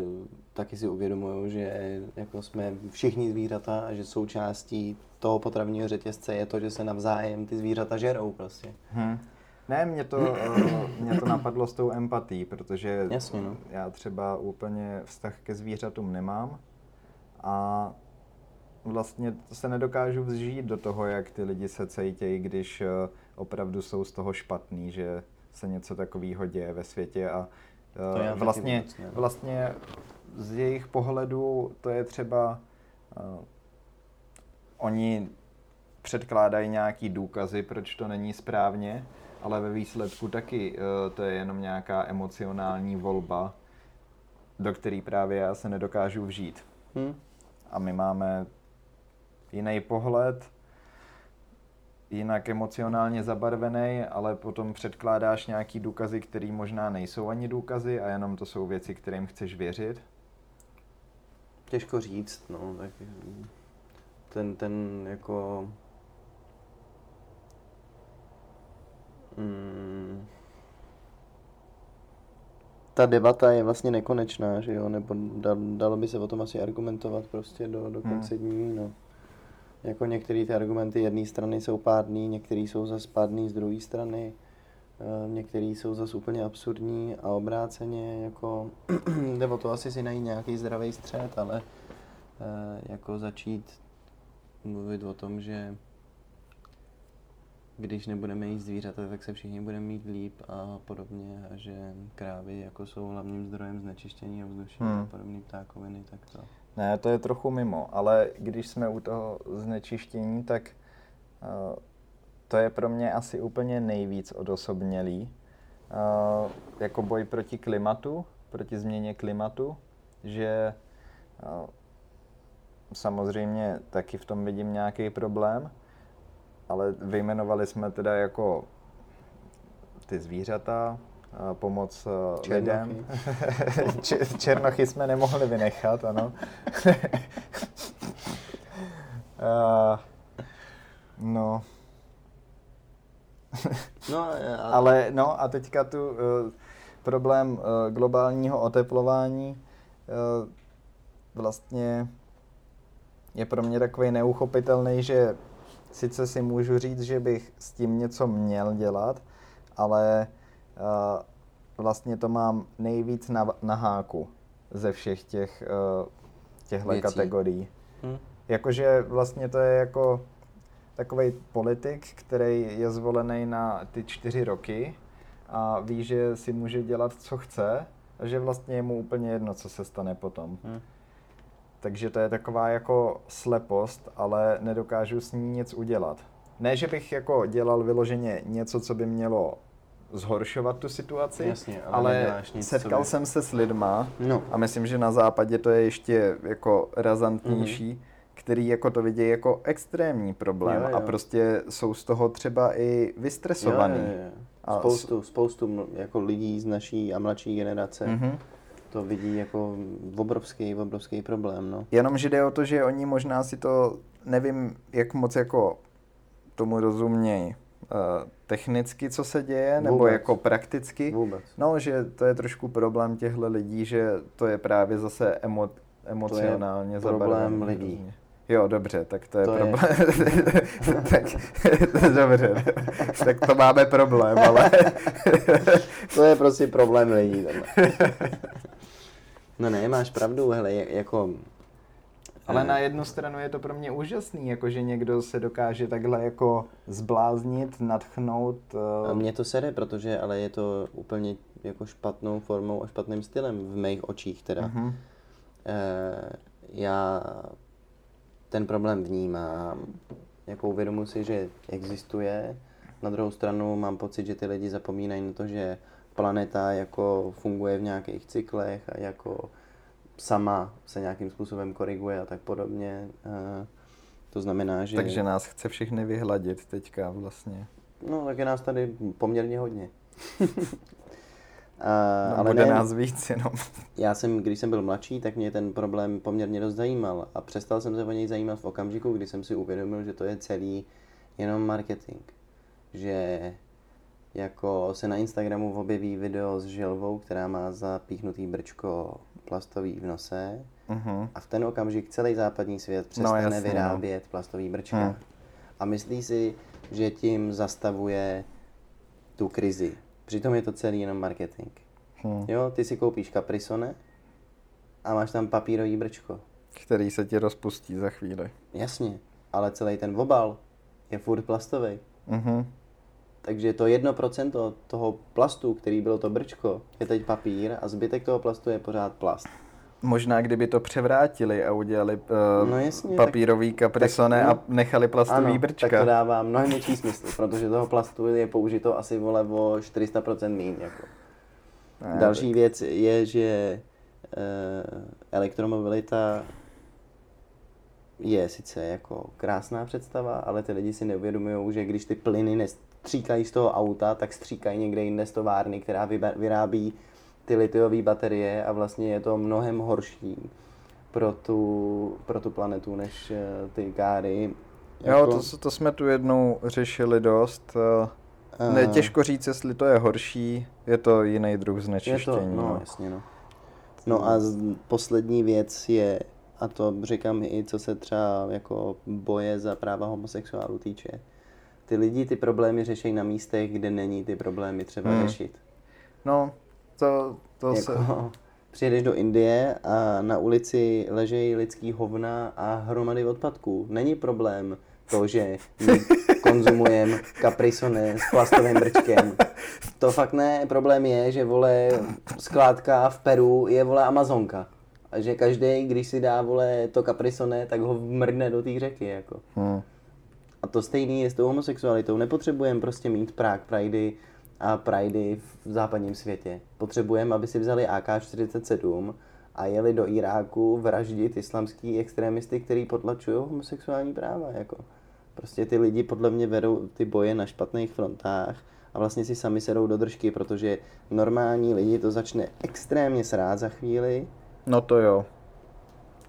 taky si uvědomuju, že jako jsme všichni zvířata a že součástí toho potravního řetězce je to, že se navzájem ty zvířata žerou prostě. Hmm. Ne, mě to, eh, mě to napadlo s tou empatí, protože Jasně, no. já třeba úplně vztah ke zvířatům nemám a vlastně se nedokážu vzžít do toho, jak ty lidi se cítějí, když eh, opravdu jsou z toho špatný, že se něco takového děje ve světě a To já uh, vlastně, taky vůbec ne. vlastně z jejich pohledu to je třeba, uh, oni předkládají nějaký důkazy, proč to není správně, ale ve výsledku taky uh, to je jenom nějaká emocionální volba, do které právě já se nedokážu vžít. Hm? A my máme jiný pohled, jinak emocionálně zabarvený, ale potom předkládáš nějaký důkazy, které možná nejsou ani důkazy a jenom to jsou věci, kterým chceš věřit. Těžko říct, no, tak ten, ten jako... Mm, ta debata je vlastně nekonečná, že jo, nebo da, dalo by se o tom asi argumentovat prostě do, do konce Hmm. dní, no. Jako některé ty argumenty jedné strany jsou pádný, některé jsou zase pádný z druhé strany, eh, některé jsou zase úplně absurdní a obráceně, jako jde o to asi si najít nějaký zdravý střed, ale eh, jako začít mluvit o tom, že když nebudeme jíst zvířata, tak se všichni budeme mít líp a podobně a že krávy jako jsou hlavním zdrojem znečištění ovzduší Hmm. a podobné ptákoviny, tak to. Ne, to je trochu mimo, ale když jsme u toho znečištění, tak uh, to je pro mě asi úplně nejvíc odosobnělý. Uh, jako boj proti klimatu, proti změně klimatu, že uh, samozřejmě taky v tom vidím nějaký problém, ale vyjmenovali jsme teda jako ty zvířata, pomoc eh, Černochy. lidem. Če- Černochy jsme nemohli vynechat, ano. Eh, no, No, a, ale no a teďka tu uh, problém uh, globálního oteplování uh, vlastně je pro mě takový neuchopitelný, že sice si můžu říct, že bych s tím něco měl dělat, ale vlastně to mám nejvíc na, na háku ze všech těch uh, těchto Věcí. kategorií. hm, Jakože vlastně to je jako takový politik, který je zvolený na ty čtyři roky a ví, že si může dělat, co chce a že vlastně je mu úplně jedno, co se stane potom. hm. Takže to je taková jako slepost, ale nedokážu s ní nic udělat. Ne, že bych jako dělal vyloženě něco, co by mělo zhoršovat tu situaci, Jasně, ale ale nic, setkal jsem se s lidma, No. a myslím, že na západě to je ještě jako razantnější, Mhm. který jako to vidějí jako extrémní problém Jo, jo. a prostě jsou z toho třeba i vystresovaný. Jo, jo, jo. A Spoustu, spoustu jako lidí z naší a mladší generace Mhm. to vidí jako obrovský, obrovský problém, no. Jenom, že jde o to, že oni možná si to, nevím, jak moc jako tomu rozumějí technicky, co se děje, nebo Vůbec. jako prakticky. Vůbec. No, že to je trošku problém těchto lidí, že to je právě zase emo, emocionálně problém zabarvený, lidí. rozumíš? Jo, dobře, tak to je To je- problém. tak, dobře, tak to máme problém, ale... To je prostě problém lidí. No ne, máš pravdu, hele, je- jako... Ale eh, na jednu stranu je to pro mě úžasný, jako že někdo se dokáže takhle jako zbláznit, natchnout. A Uh, mně to sere, protože ale je to úplně jako špatnou formou a špatným stylem v mých očích teda. uh-huh. Eh, já ten problém vnímám, jako uvědomuji si, že existuje. Na druhou stranu mám pocit, že ty lidi zapomínají na to, že planeta jako funguje v nějakých cyklech a jako sama se nějakým způsobem koriguje a tak podobně. Eh, to znamená, že... Takže nás chce všechny vyhladit teďka vlastně. No, tak je nás tady poměrně hodně. a, No, ale bude ne, nás víc jenom. já jsem, když jsem byl mladší, tak mě ten problém poměrně dost zajímal a přestal jsem se o něj zajímat v okamžiku, kdy jsem si uvědomil, že to je celý jenom marketing. Že jako se na Instagramu objeví video s želvou, která má zapíchnutý brčko plastový v nose Uh-huh. a v ten okamžik celý západní svět přestane jasně, no. vyrábět plastový brčka. Hmm. A myslí si, že tím zastavuje tu krizi. Přitom je to celý jenom marketing. Hmm. Jo, ty si koupíš kaprisone a máš tam papírový brčko. Který se ti rozpustí za chvíli. Jasně, ale celý ten obal je furt plastový. Mhm. Takže to 1% toho plastu, který bylo to brčko, je teď papír a zbytek toho plastu je pořád plast. Možná kdyby to převrátili a udělali uh, No jasně, papírový kaprisone tak- a nechali plastový ano, brčka. tak to dává mnohem větší smysl, protože toho plastu je použito asi vole o 400% míň. Jako. Ne, Další věc je, že e, elektromobilita je sice jako krásná představa, ale ty lidi si neuvědomují, že když ty plyny nestříkají z toho auta, tak stříkají někde jinde z továrny, která vyrábí ty litiové baterie a vlastně je to mnohem horší pro tu, pro tu planetu než eh, ty káry. Jo, to, to jsme tu jednou řešili dost. eh, Ne, těžko říct, jestli to je horší, je to jiný druh Je znečištění. to, no, no. jasně, no. No a z, poslední věc je, a to říkám i co se třeba jako boje za práva homosexuálů týče, ty lidi ty problémy řeší na místech, kde není ty problémy třeba Hmm. řešit. no, to, to se... Jako, přijedeš do Indie a na ulici ležejí lidský hovna a hromady odpadků. Není problém to, že my konzumujeme kaprisone s plastovým brčkem. To fakt ne. Problém je, že vole skládka v Peru je vole Amazonka. A že každý, když si dá vole to kaprisone, tak ho mrdne do té řeky. Jako. Hm. A to stejný je s tou homosexualitou. Nepotřebujeme prostě mít Prague Pridey a Pridey v západním světě. Potřebujeme, aby si vzali AK-47 a jeli do Iráku vraždit islamský extremisty, který potlačují homosexuální práva. Jako. Prostě ty lidi podle mě vedou ty boje na špatných frontách a vlastně si sami sedou do držky, protože normální lidi to začne extrémně srát za chvíli No to jo.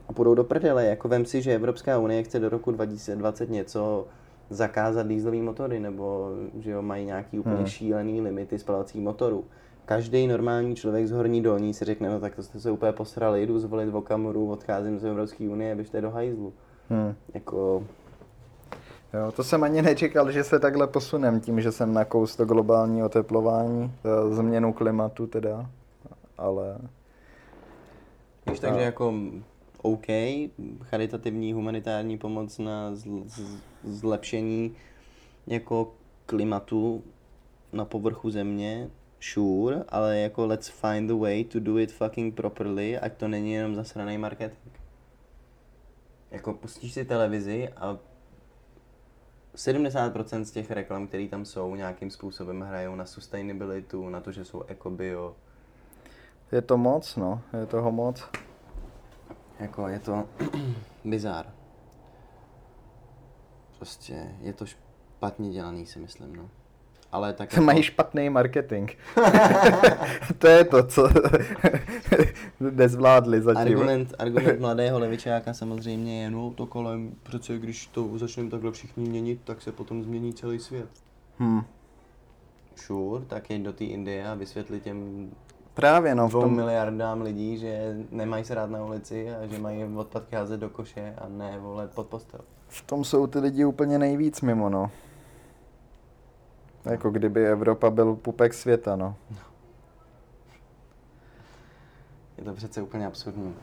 a půjdou do prdele. Jako vem si, že Evropská unie chce do roku 2020 něco zakázat dýzlový motory, nebo že jo, mají nějaký úplně Hmm. šílený limity spalovacích motorů. Každý normální člověk z horní dolní si řekne, no tak to jste se úplně posrali, jdu zvolit Okamoru, odcházím z Evropské unie, běžte do hajzlu. Hm. Jako, Jo, to jsem ani nečekal, že se takhle posunem tím, že jsem nakous to globální oteplování, eh, změnu klimatu teda, ale víš, takže jako OK, charitativní humanitární pomoc na zlepšení jako klimatu na povrchu země, sure, ale jako let's find a way to do it fucking properly, ať to není jenom zasraný marketing. Jako pustíš si televizi a 70% z těch reklam, které tam jsou, nějakým způsobem hrajou na sustainabilitu, na to, že jsou ekobio. je to moc, no, je toho moc. Jako je to bizár. Prostě je to špatně dělaný, si myslím, no. Ale tak jako, Mají špatný marketing. to je to, co nezvládli zatím. argument, argument mladého levičáka samozřejmě je, no to kolem, přece když to začneme takhle všichni měnit, tak se potom změní celý svět. Hm. Sure, tak jeď do té Indie a vysvětli těm Právě no, v dvou tom, miliardám lidí, že nemají se rád na ulici a že mají odpadky házet do koše a ne volet pod postel. v tom jsou ty lidi úplně nejvíc mimo, no. Jako kdyby Evropa byl pupek světa, no. Je to přece úplně absurdní.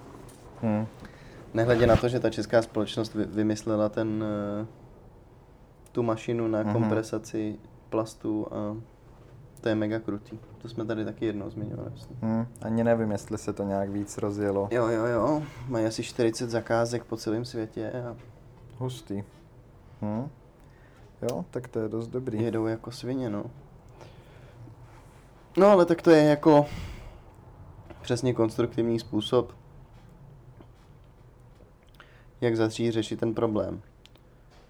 Hm. Nehledě na to, že ta česká společnost vy- vymyslela ten, eh, tu mašinu na Mhm. kompresaci plastu a to je mega krutý. To jsme tady taky jednou zmiňovali. myslím. Hm. Ani nevím, jestli se to nějak víc rozjelo. Jo, jo, jo. Mají asi 40 zakázek po celém světě a Hustý. Hm. Jo, tak to je dost dobrý. jedou jako svině, no. No ale tak to je jako přesně konstruktivní způsob, jak začít řešit ten problém.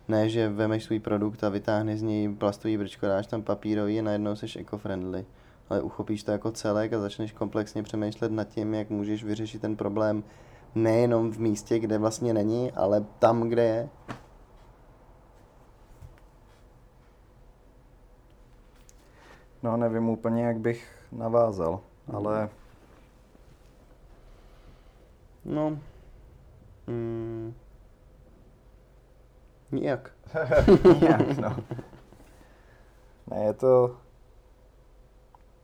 Ne, že vemeš svůj produkt a vytáhneš z něj plastový brčko, dáš tam papírový a najednou seš eco-friendly. Ale uchopíš to jako celek a začneš komplexně přemýšlet nad tím, jak můžeš vyřešit ten problém nejenom v místě, kde vlastně není, ale tam, kde je. No, nevím úplně, jak bych navázal, ale No. Mm. Nijak. nějak, no. Ne, je to,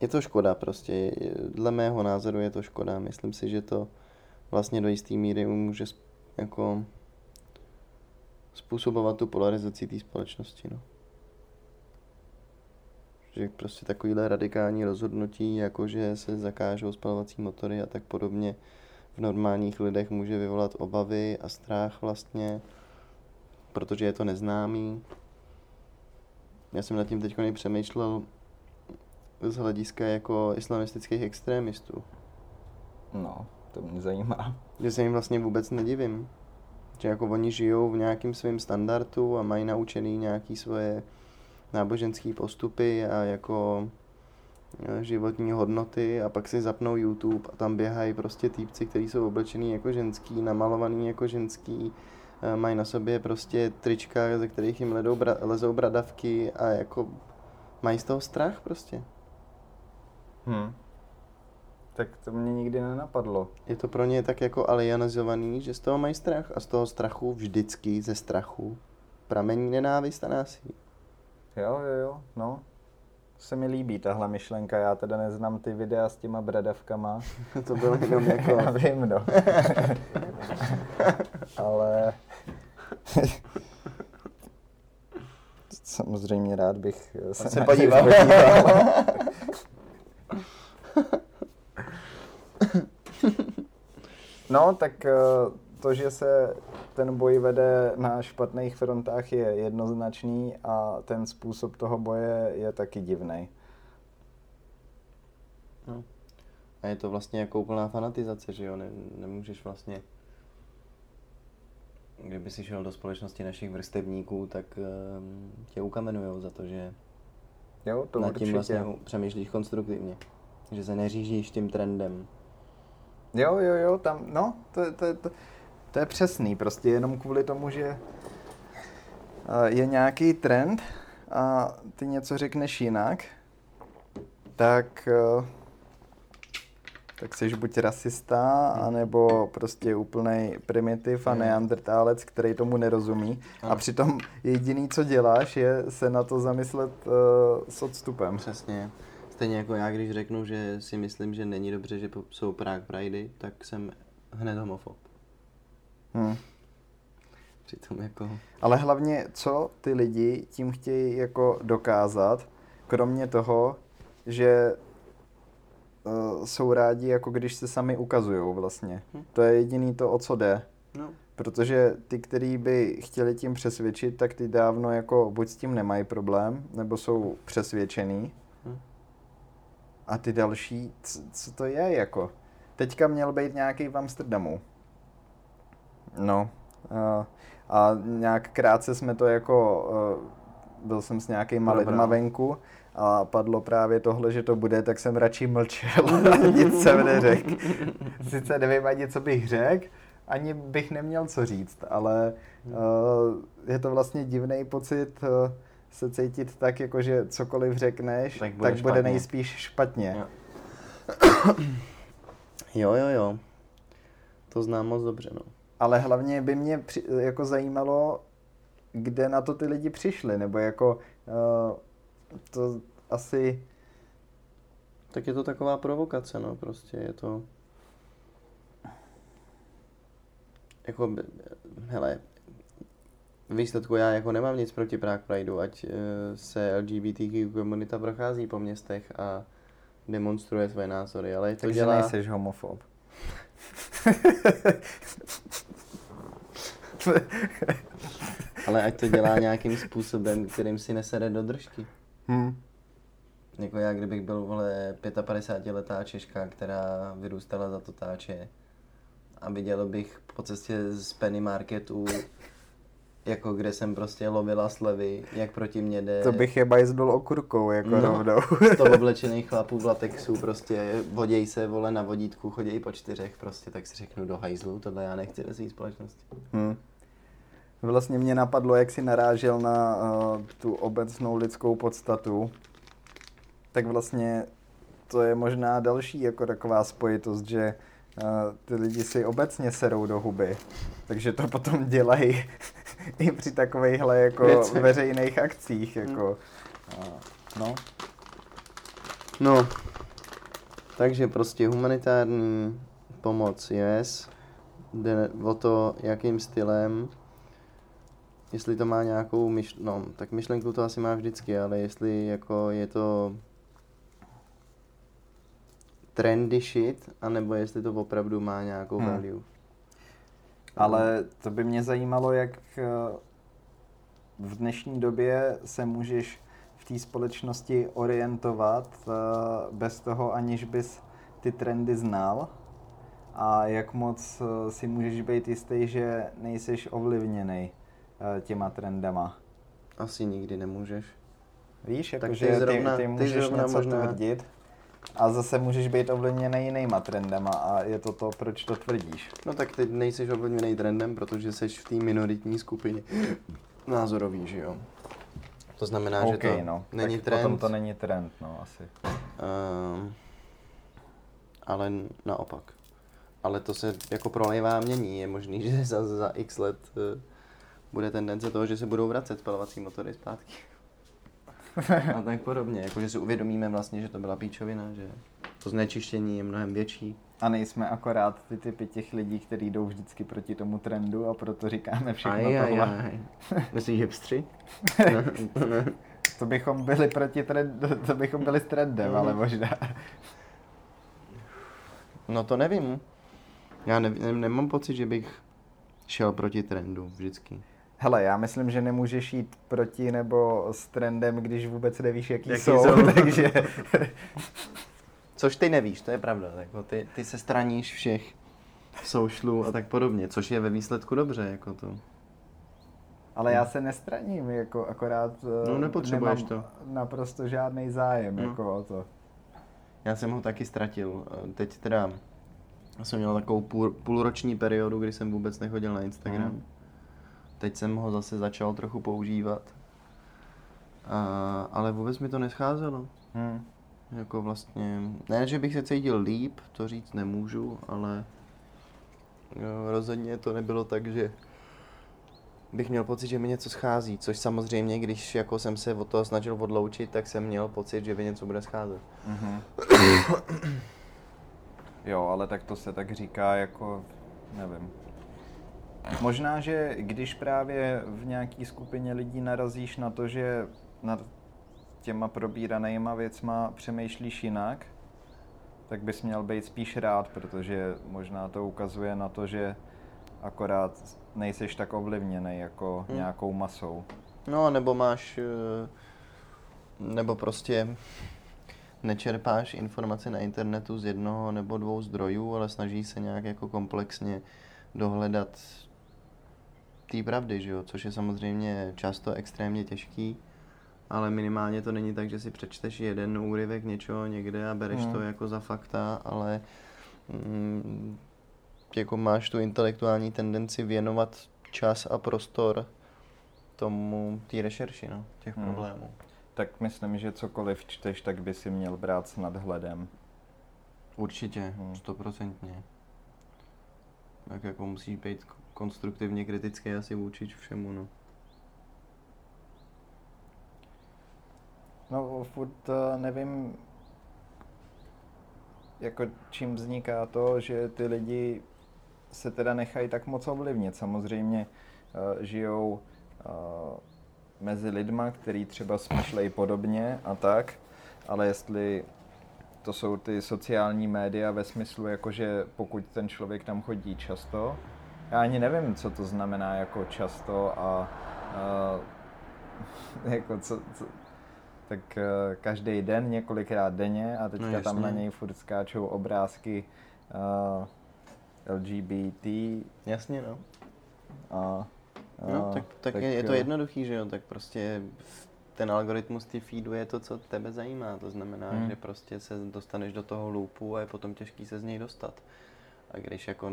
Je to škoda prostě. Dle mého názoru je to škoda. Myslím si, že to vlastně do jisté míry může jako způsobovat tu polarizaci té společnosti, no. Že prostě takovýhle radikální rozhodnutí, jako že se zakážou spalovací motory a tak podobně, v normálních lidech může vyvolat obavy a strach vlastně, protože je to neznámý. Já jsem nad tím teď přemýšlel z hlediska jako islamistických extrémistů. No, to mě zajímá. Že se jim vlastně vůbec nedivím. Že jako oni žijou v nějakým svém standardu a mají naučený nějaký svoje náboženské postupy a jako e, životní hodnoty a pak si zapnou YouTube a tam běhají prostě týpci, kteří jsou oblečený jako ženský, namalovaný jako ženský, mají na sobě prostě trička, ze kterých jim ledou, lezou bradavky a jako mají z toho strach prostě. Hmm. Tak to mě nikdy nenapadlo. Je to pro ně tak jako alienizovaný, že z toho mají strach a z toho strachu vždycky ze strachu pramení nenávist a násilí. Jo, jo, jo, no. Se mi líbí tahle myšlenka, já teda neznám ty videa s těma bradavkama. to bylo jenom jako... já vím, no. Ale... Samozřejmě rád bych se, se podíval. no, tak eh, to, že se ten boj vede na špatných frontách je jednoznačný a ten způsob toho boje je taky divný. No. A je to vlastně jako úplná fanatizace, že jo? Ne, nemůžeš vlastně... Kdyby si šel do společnosti našich vrstevníků, tak um, tě ukamenujou za to, že jo, to nad tím vlastně přemýšlíš konstruktivně. Že se neřížíš tím trendem. Jo, jo, jo, tam, no, to, to, to, to je přesný, prostě jenom kvůli tomu, že je nějaký trend a ty něco řekneš jinak, tak tak jsi buď rasista, anebo prostě úplný primitiv a neandertálec, který tomu nerozumí. A přitom jediný, co děláš, je se na to zamyslet uh, s odstupem. Přesně. Stejně jako já, když řeknu, že si myslím, že není dobře, že jsou Prague Pridey, tak jsem hned homofob. Hmm. Přitom jako... Ale hlavně, co ty lidi tím chtějí jako dokázat, kromě toho, že uh, jsou rádi, jako když se sami ukazují vlastně. Hmm. To je jediný to, o co jde. No. Protože ty, který by chtěli tím přesvědčit, tak ty dávno jako buď s tím nemají problém, nebo jsou přesvědčený. Hmm. A ty další, co, co to je jako? Teďka měl být nějaký v Amsterdamu. No. A, a nějak krátce jsme to jako, uh, byl jsem s nějakýma lidma venku a padlo právě tohle, že to bude, tak jsem radši mlčel a nic jsem neřekl. Sice nevím ani, co bych řekl, ani bych neměl co říct, ale uh, je to vlastně divný pocit uh, se cítit tak, jako že cokoliv řekneš, tak bude, tak bude nejspíš špatně. Jo. jo, jo, jo. To znám moc dobře, no. Ale hlavně by mě při, jako zajímalo, kde na to ty lidi přišli, nebo jako uh, to asi... Tak je to taková provokace, no, prostě je to... Jako, hele, výsledku já jako nemám nic proti Prague Prideu, ať uh, se LGBTQ komunita prochází po městech a demonstruje své názory, ale to Takže dělá... nejseš homofob. Ale ať to dělá nějakým způsobem, kterým si nesede do držky. Hmm. Jako já, kdybych byl, vole, 55 letá Češka, která vyrůstala za to táče a viděl bych po cestě z Penny Marketu, jako kde jsem prostě lovila slevy, jak proti mě jde. To bych je bajzdol okurkou, jako no, rovnou. to oblečených chlapů v latexu, prostě voděj se, vole, na vodítku, chodějí po čtyřech, prostě, tak si řeknu do hajzlu, tohle já nechci do své společnosti. Hmm. Vlastně mě napadlo, jak si narážel na uh, tu obecnou lidskou podstatu, tak vlastně to je možná další jako taková spojitost, že uh, ty lidi si obecně serou do huby, takže to potom dělají i při takovýchhle jako Věci. veřejných akcích, jako, uh, no. No, takže prostě humanitární pomoc, yes. jde o to, jakým stylem, jestli to má nějakou myš... no, tak myšlenku to asi má vždycky, ale jestli jako je to trendy shit, anebo jestli to opravdu má nějakou hmm. value. Ale to by mě zajímalo, jak eh, v dnešní době se můžeš v té společnosti orientovat eh, bez toho, aniž bys ty trendy znal a jak moc eh, si můžeš být jistý, že nejseš ovlivněný těma trendama. Asi nikdy nemůžeš. Víš, jakože ty, zrovna, ty, ty můžeš ty něco možná... tvrdit, a zase můžeš být ovlivněný jinýma trendama a je to to, proč to tvrdíš. No tak ty nejseš ovlivněný trendem, protože jsi v té minoritní skupině názorový, že jo? To znamená, okay, že to no. není tak trend. Potom to není trend, no asi. Um, ale naopak. Ale to se jako prolejvá mění. Je možný, že za, za x let uh, bude tendence toho, že se budou vracet spalovací motory zpátky. a tak podobně, jakože si uvědomíme vlastně, že to byla píčovina, že to znečištění je mnohem větší. A nejsme akorát ty typy těch lidí, kteří jdou vždycky proti tomu trendu a proto říkáme všechno aj, tohle. Aj, aj. Myslíš hipstři? to bychom byli proti trendu, to bychom byli s trendem, ale možná. No to nevím. Já ne, ne, nemám pocit, že bych šel proti trendu vždycky. Hele, já myslím, že nemůžeš jít proti nebo s trendem, když vůbec nevíš, jaký, jaký jsou, jsou, takže... Což ty nevíš, to je pravda. Jako ty, ty se straníš všech socialů a tak podobně, což je ve výsledku dobře, jako to. Ale já se nestraním, jako akorát no, nepotřebuješ to. naprosto žádný zájem no. jako o to. Já jsem ho taky ztratil. Teď teda jsem měl takovou půl, půlroční periodu, kdy jsem vůbec nechodil na Instagram. Mm teď jsem ho zase začal trochu používat. A, ale vůbec mi to nescházelo. Hmm. Jako vlastně, ne, že bych se cítil líp, to říct nemůžu, ale jo, rozhodně to nebylo tak, že bych měl pocit, že mi něco schází, což samozřejmě, když jako jsem se od toho snažil odloučit, tak jsem měl pocit, že by něco bude scházet. Mm-hmm. jo, ale tak to se tak říká jako, nevím, Možná, že když právě v nějaké skupině lidí narazíš na to, že nad těma probíranýma věcma přemýšlíš jinak, tak bys měl být spíš rád, protože možná to ukazuje na to, že akorát nejseš tak ovlivněný jako hmm. nějakou masou. No, nebo máš, eh, nebo prostě nečerpáš informace na internetu z jednoho nebo dvou zdrojů, ale snaží se nějak jako komplexně dohledat té pravdy, že jo? což je samozřejmě často extrémně těžký, ale minimálně to není tak, že si přečteš jeden úryvek něčeho někde a bereš hmm. to jako za fakta, ale mm, jako máš tu intelektuální tendenci věnovat čas a prostor tomu, té rešerši, no, těch hmm. problémů. Tak myslím, že cokoliv čteš, tak by si měl brát s nadhledem. Určitě, hmm. stoprocentně. Hmm. Tak jako musíš být konstruktivně kritický asi vůči všemu, no. No, furt uh, nevím, jako čím vzniká to, že ty lidi se teda nechají tak moc ovlivnit. Samozřejmě uh, žijou uh, mezi lidma, který třeba smýšlejí podobně a tak, ale jestli to jsou ty sociální média ve smyslu, jakože pokud ten člověk tam chodí často, já ani nevím, co to znamená jako často a uh, jako co, co tak uh, každý den, několikrát denně a teďka no, tam na něj furt skáčou obrázky uh, LGBT. Jasně, no. A, uh, no, tak, tak, tak je, je to jednoduchý, že jo, tak prostě ten algoritmus ty feedu je to, co tebe zajímá, to znamená, hmm. že prostě se dostaneš do toho loopu a je potom těžký se z něj dostat. A když jako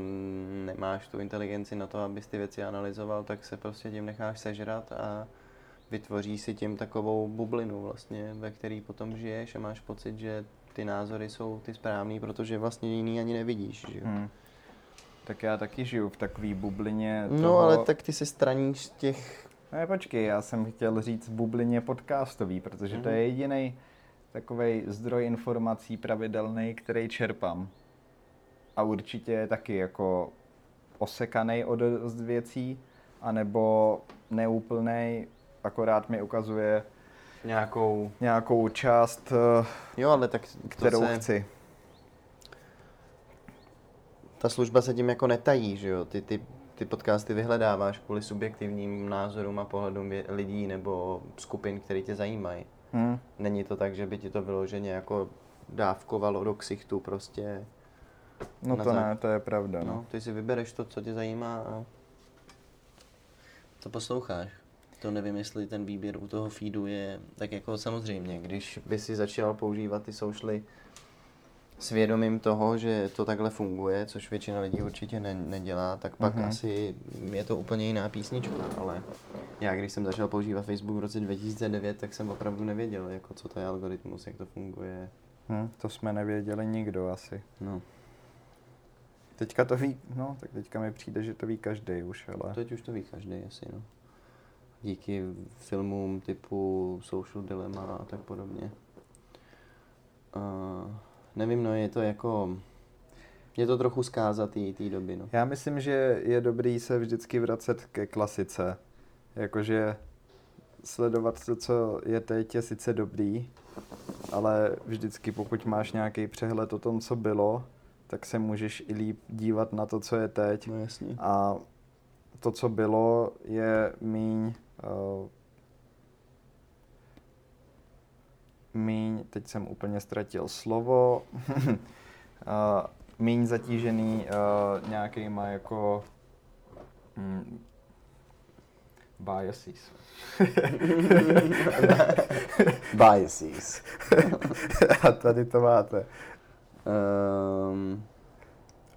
nemáš tu inteligenci na to, abys ty věci analyzoval, tak se prostě tím necháš sežrat a vytvoří si tím takovou bublinu vlastně, ve který potom žiješ a máš pocit, že ty názory jsou ty správný, protože vlastně jiný ani nevidíš. Že? Hmm. Tak já taky žiju v takové bublině no, toho... No ale tak ty se straníš z těch... Ne, počkej, já jsem chtěl říct bublině podcastový, protože mm-hmm. to je mhm. jediný takový zdroj informací pravidelný, který čerpám a určitě taky jako osekaný od dost věcí, anebo neúplný, akorát mi ukazuje Nějakou... nějakou část, eh, Jo, ale tak to kterou se, chci. ta služba se tím jako netají, že jo? Ty, ty, ty podcasty vyhledáváš kvůli subjektivním názorům a pohledům lidí nebo skupin, které tě zajímají. Hm. Není to tak, že by ti to vyloženě jako dávkovalo do ksichtu prostě. No to ne, to je pravda. No, No. ty si vybereš to, co tě zajímá a to posloucháš. To nevím, jestli ten výběr u toho feedu je, tak jako samozřejmě, když by si začal používat ty socialy s vědomím toho, že to takhle funguje, což většina lidí určitě ne- nedělá, tak pak Mhm. asi je to úplně jiná písnička, ale já když jsem začal používat Facebook v roce 2009, tak jsem opravdu nevěděl, jako co to je algoritmus, jak to funguje. Hm, to jsme nevěděli nikdo asi. No, Teďka to ví, no, tak teďka mi přijde, že to ví každý už, ale... teď už to ví každý asi, no. Díky filmům typu Social Dilemma a tak podobně. Uh, nevím, no je to jako... Je to trochu zkáza té té doby, no. Já myslím, že je dobrý se vždycky vracet ke klasice. Jakože sledovat to, co je teď, je sice dobrý, ale vždycky pokud máš nějaký přehled o tom, co bylo, tak se můžeš i líp dívat na to, co je teď. No jasně. A to, co bylo, je míň... Uh, míň, teď jsem úplně ztratil slovo, uh, míň zatížený uh, nějakýma jako mm, biases. Biases. A tady to máte. Um,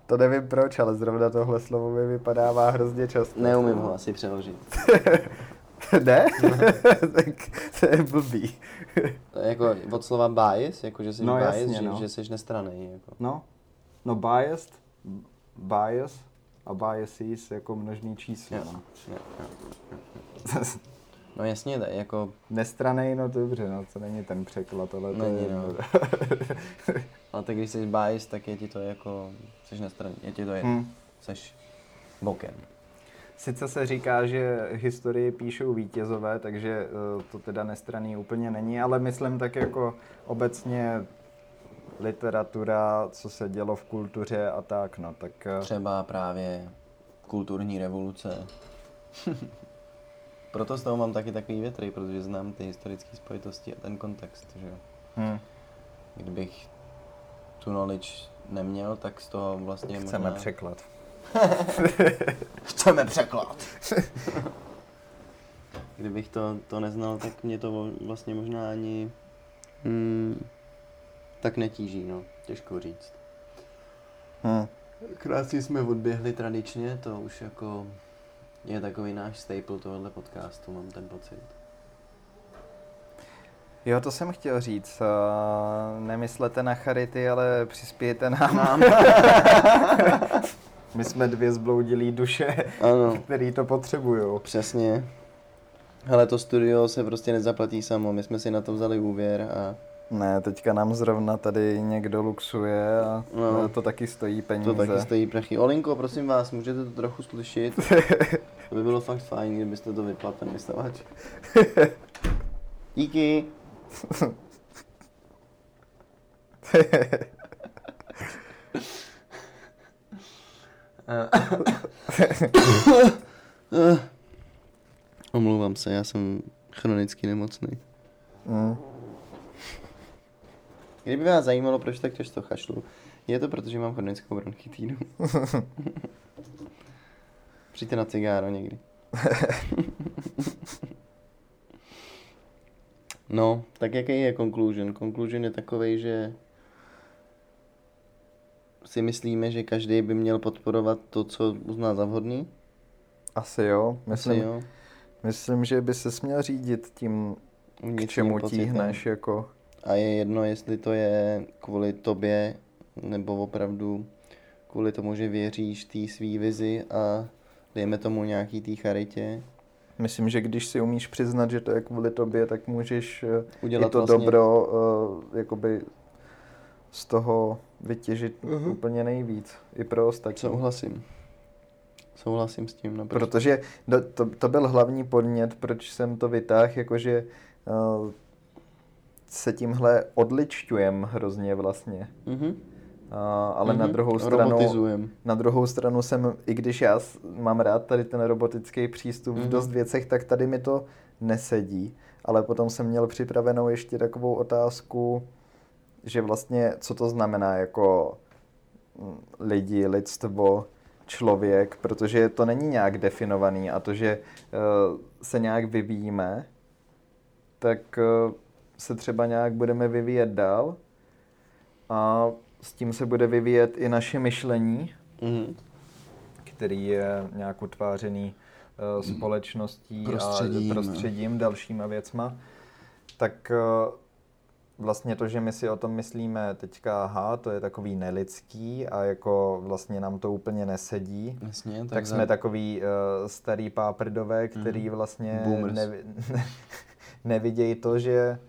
To nevím proč, ale zrovna tohle slovo mi vypadává hrozně často. neumím ho asi přeložit. ne? tak to je blbý. jako od slova bias, jako že jsi No bias, jasně, že, no. že jsi nestranej. Jako. No, no biased, bias a biases jako množný číslo. Jo. No. Jo, jo. No jasně, tak jako Nestranej, no dobře, no to není ten překlad, ale to Není, je... no. Ale tak když jsi bias, tak je ti to jako, jsi na straně, je ti to jedno, Hm. jsi bokem. Sice se říká, že historii píšou vítězové, takže eh, to teda nestraný úplně není, ale myslím tak jako obecně literatura, co se dělo v kultuře a tak, no tak... eh, Třeba právě kulturní revoluce. Proto z toho mám taky takový větry, protože znám ty historické spojitosti a ten kontext, že jo. Hm, Kdybych tu knowledge neměl, tak z toho vlastně chceme možná... překlad. Chceme překlad. Kdybych to, to neznal, tak mě to vlastně možná ani hmm, tak netíží, no. Těžko říct. Hm. Krátce jsme odběhli tradičně, to už jako je takový náš staple tohohle podcastu, mám ten pocit. Jo, to jsem chtěl říct. Uh, nemyslete na charity, ale přispějte nám. Mám. My jsme dvě zbloudilé duše, ano, který to potřebují. přesně. Hele, to studio se prostě nezaplatí samo, my jsme si na to vzali úvěr a Ne, teďka nám zrovna tady někdo luxuje a No. to taky stojí peníze. to taky stojí prachy. Olinko, prosím vás, můžete to trochu slyšet? To by bylo fakt fajn, kdybyste to vypla, ten vystavač. Díky. Omlouvám se, já jsem chronicky nemocný. Mm. Kdyby vás zajímalo, proč tak často kašlu, je to protože mám chronickou bronchitídu. Přijďte na cigáro někdy. no, tak jaký je conclusion? Conclusion je takový, že si myslíme, že každý by měl podporovat to, co uzná za vhodný. Asi jo. Myslím, Asi jo. myslím, že by se směl řídit tím, k Vnitřním čemu pocitem. tíhneš. Jako. A je jedno, jestli to je kvůli tobě, nebo opravdu kvůli tomu, že věříš té svý vizi a dejme tomu nějaký té charitě. Myslím, že když si umíš přiznat, že to je kvůli tobě, tak můžeš eh, Udělat i to vlastně- dobro uh, jakoby z toho vytěžit Mhm. úplně nejvíc. I pro ostatní. Souhlasím. Souhlasím s tím. Naprosto. Protože to, to byl hlavní podnět, proč jsem to vytáhl, jakože uh, se tímhle odličťujem hrozně vlastně. Mm-hmm. Uh, ale mm-hmm. na druhou stranu na druhou stranu jsem, i když já mám rád tady ten robotický přístup mm-hmm. v dost věcech, tak tady mi to nesedí. Ale potom jsem měl připravenou ještě takovou otázku, že vlastně, co to znamená jako mm, lidi, lidstvo, člověk, protože to není nějak definovaný a to, že uh, se nějak vyvíjíme, tak uh, se třeba nějak budeme vyvíjet dál a s tím se bude vyvíjet i naše myšlení, mm-hmm. který je nějak utvářený uh, společností prostředím. a prostředím, dalšíma věcma, tak uh, vlastně to, že my si o tom myslíme teďka, aha, to je takový nelidský a jako vlastně nám to úplně nesedí, Jasně, tak, tak jsme takový uh, starý páprdové, který mm. vlastně nevi, ne, nevidějí to, že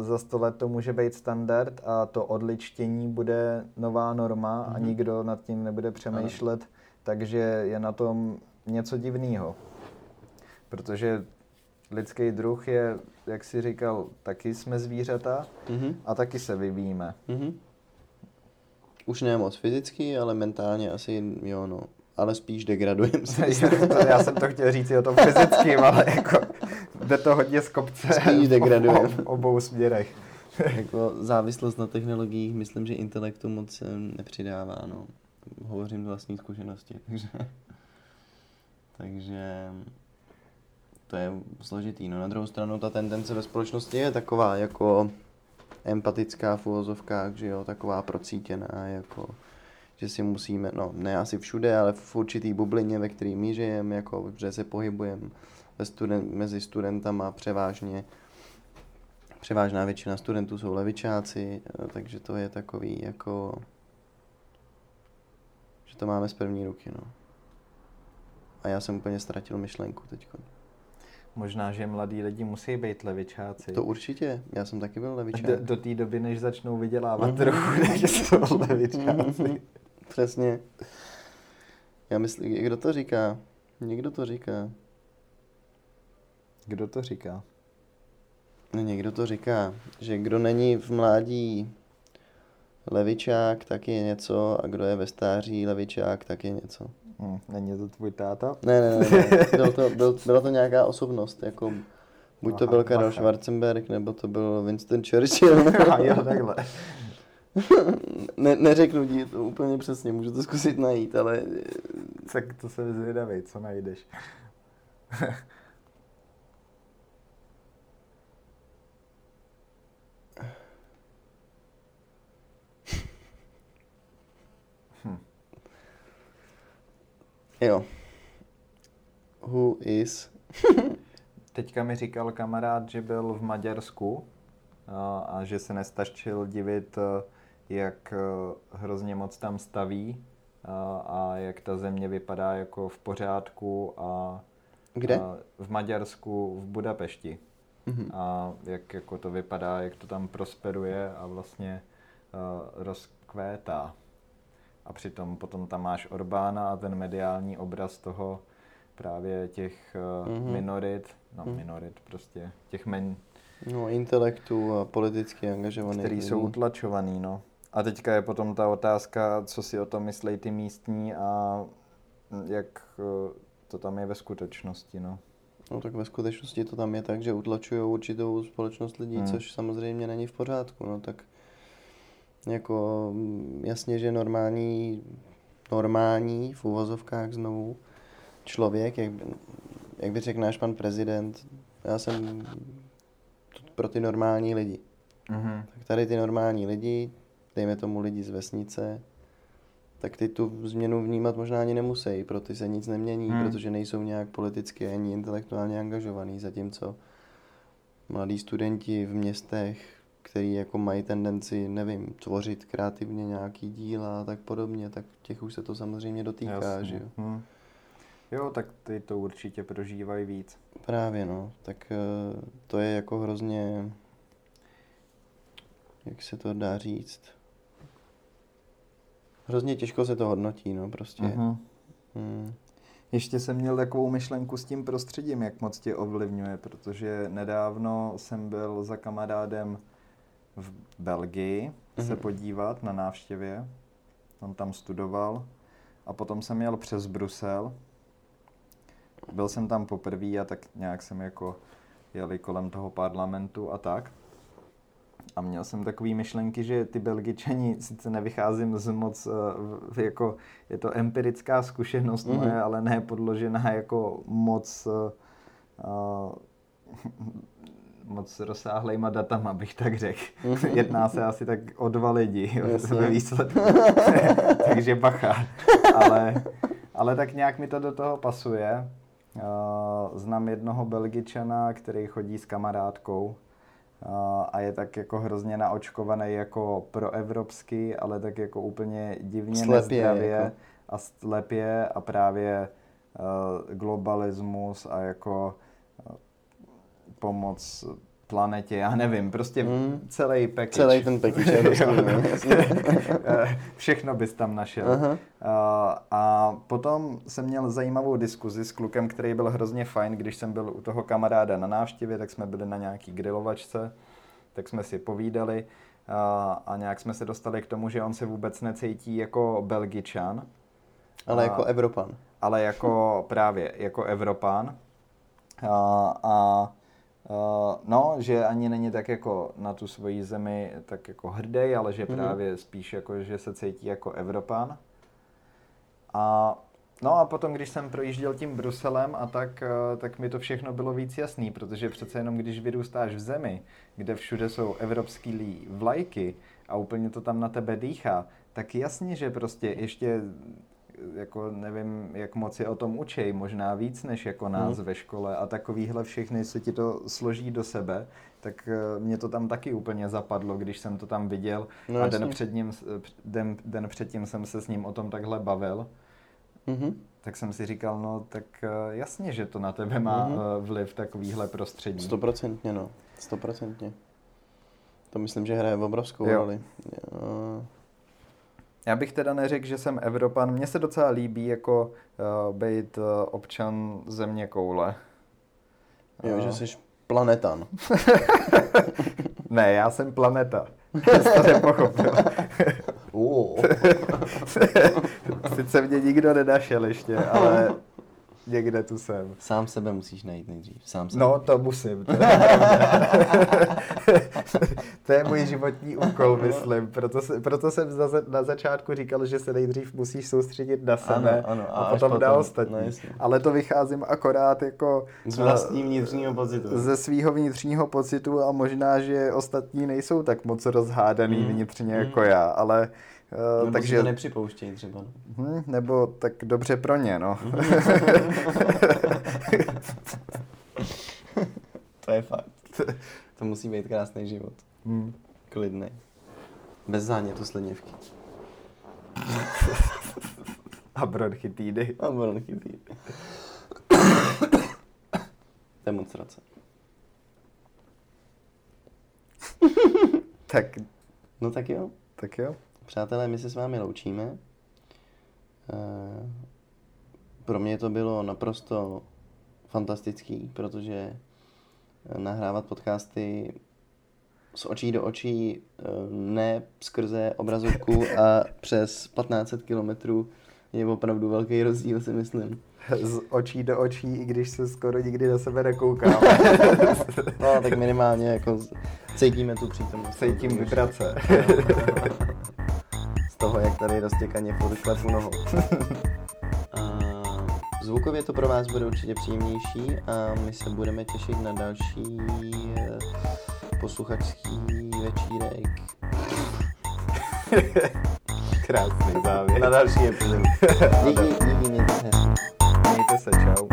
za sto let to může být standard a to odličtění bude nová norma mm. a mhm. nikdo nad tím nebude přemýšlet, ano. takže je na tom něco divného. Protože lidský druh je, jak si říkal, taky jsme zvířata mm-hmm. a taky se vyvíjíme. Mm-hmm. Už ne moc fyzicky, ale mentálně asi jo, no. Ale spíš degradujeme se. já jsem to chtěl říct i o tom fyzickým, ale jako jde to hodně z kopce. Spíš degradujeme. V obou směrech. jako závislost na technologiích, myslím, že intelektu moc nepřidává, no. Hovořím z vlastní zkušenosti, takže... takže to je složitý. No na druhou stranu ta tendence ve společnosti je taková jako empatická v uvozovkách, že jo, taková procítěná, jako že si musíme, no ne asi všude, ale v určitý bublině, ve který my žijeme, jako, že se pohybujeme student, mezi studentama převážně, převážná většina studentů jsou levičáci, eh, takže to je takový jako, že to máme z první ruky, no. A já jsem úplně ztratil myšlenku teď. Možná, že mladí lidi musí být levičáci. To určitě, já jsem taky byl levičák. Do, do té doby, než začnou vydělávat mm-hmm. trochu, než jsou levičáci. Mm-hmm. Přesně. Já myslím, kdo to říká? Někdo to říká. Kdo to říká? No někdo to říká, že kdo není v mládí levičák, tak je něco a kdo je ve stáří levičák, tak je něco. Hmm, není to tvůj táta? Ne, ne, ne, ne. Byl to, byl, byla to nějaká osobnost, jako buď to byl Karel Schwarzenberg, nebo to byl Winston Churchill. A jo, takhle. ne, neřeknu ti to úplně přesně, můžu to zkusit najít, ale... Tak to se zvědavej, co najdeš. Jo. Who is? Teďka mi říkal kamarád, že byl v Maďarsku a, že se nestačil divit, e, jak e, hrozně moc tam staví a, a jak ta země vypadá jako v pořádku a kde? A v Maďarsku, v Budapešti. Mm-hmm. A jak jako to vypadá, jak to tam prosperuje a vlastně uh, rozkvétá. A přitom potom tam máš Orbána a ten mediální obraz toho právě těch mm-hmm. minorit, no mm. minorit prostě, těch men... No, intelektu a politicky angažovaných. Který jsou utlačovaný, no. A teďka je potom ta otázka, co si o tom myslí ty místní a jak eh, to tam je ve skutečnosti, no. No tak ve skutečnosti to tam je tak, že utlačují určitou společnost lidí, hmm. což samozřejmě není v pořádku, no tak jako jasně, že normální, normální v uvozovkách znovu člověk, jak, jak by řekl náš pan prezident, já jsem pro ty normální lidi. Mm-hmm. Tak tady ty normální lidi, dejme tomu lidi z vesnice, tak ty tu změnu vnímat možná ani nemusí, pro ty se nic nemění, mm. protože nejsou nějak politicky ani intelektuálně angažovaný, zatímco mladí studenti v městech který jako mají tendenci, nevím, tvořit kreativně nějaký díla a tak podobně, tak těch už se to samozřejmě dotýká, Jasně. že jo. Hmm. Jo, tak ty to určitě prožívají víc. Právě, no. Tak eh, to je jako hrozně, jak se to dá říct, hrozně těžko se to hodnotí, no, prostě. Uh-huh. Hmm. Ještě jsem měl takovou myšlenku s tím prostředím, jak moc tě ovlivňuje, protože nedávno jsem byl za kamarádem v Belgii mm-hmm. se podívat na návštěvě. On tam studoval a potom jsem jel přes Brusel. Byl jsem tam poprvé a tak nějak jsem jako jeli kolem toho parlamentu a tak. A měl jsem takové myšlenky, že ty Belgičani, sice nevycházím z moc, eh, jako je to empirická zkušenost mm-hmm. moje, ale ne podložená jako moc uh, moc rozsáhlejma datama, bych tak řekl. Mm-hmm. Jedná se asi tak o dva lidi ve výsledku. Takže bacha. Ale, ale tak nějak mi to do toho pasuje. Uh, znám jednoho Belgičana, který chodí s kamarádkou a je tak jako hrozně naočkovaný jako proevropský, ale tak jako úplně divně slepě, nezdravě jako. a slepě a právě uh, globalismus a jako pomoc planetě, já nevím, prostě mm. celý package. Celý ten package je Všechno bys tam našel. Uh-huh. Uh, a potom jsem měl zajímavou diskuzi s klukem, který byl hrozně fajn, když jsem byl u toho kamaráda na návštěvě, tak jsme byli na nějaký grilovačce, tak jsme si povídali uh, a nějak jsme se dostali k tomu, že on se vůbec necítí jako belgičan. Ale uh, jako Evropan. Ale jako právě jako Evropan. A Uh, no, že ani není tak jako na tu svoji zemi tak jako hrdý, ale že mm-hmm. právě spíš jako, že se cítí jako Evropan. A no a potom, když jsem projížděl tím Bruselem a tak, uh, tak mi to všechno bylo víc jasný, protože přece jenom když vyrůstáš v zemi, kde všude jsou evropský vlajky a úplně to tam na tebe dýchá, tak jasně, že prostě ještě jako nevím, jak moc je o tom učej, možná víc než jako nás hmm. ve škole a takovýhle všechny se ti to složí do sebe, tak eh, mě to tam taky úplně zapadlo, když jsem to tam viděl no, a den, před ním, den, den předtím jsem se s ním o tom takhle bavil. Mm-hmm. Tak jsem si říkal, no tak eh, jasně, že to na tebe má mm-hmm. vliv takovýhle prostředí. Stoprocentně, no. Stoprocentně. To myslím, že hraje obrovskou jo. roli. Jo. Já bych teda neřekl, že jsem Evropan. Mně se docela líbí jako uh, být uh, občan země koule. Jo, uh. že jsi planetan. ne, já jsem planeta. to nepochopil. Sice mě nikdo nenašel ještě, ale Někde tu jsem. Sám sebe musíš najít nejdřív. Sám sebe. No, to musím. To je, to je můj životní úkol, myslím. Proto, se, proto jsem za, na začátku říkal, že se nejdřív musíš soustředit na sebe ano, ano, a, a potom, potom na ostatní. No, Ale to vycházím akorát jako... Z vlastního vnitřního pocitu. Ze svého vnitřního pocitu a možná, že ostatní nejsou tak moc rozhádaný mm. vnitřně mm. jako já, ale nebo takže... to nepřipouštějí třeba. Hmm, nebo tak dobře pro ně, no. to je fakt. To musí být krásný život. Hmm. Klidný. Bez zánětu sledněvky. A bronchitídy. A bronchitídy. Demonstrace. tak. No tak jo. Tak jo. Přátelé, my se s vámi loučíme. Eh, pro mě to bylo naprosto fantastický, protože eh, nahrávat podcasty z očí do očí, eh, ne skrze obrazovku a přes 1500 kilometrů je opravdu velký rozdíl, si myslím. Z očí do očí, i když se skoro nikdy na sebe nekoukáme. no, tak minimálně jako cítíme tu přítomnost. Cítím vibrace toho, jak tady roztěkaně furt klepu nohou. zvukově to pro vás bude určitě příjemnější a my se budeme těšit na další eh, posluchačský večírek. Krásný závěr. Na další epizodu. díky, díky, mějte se. Mějte se, čau.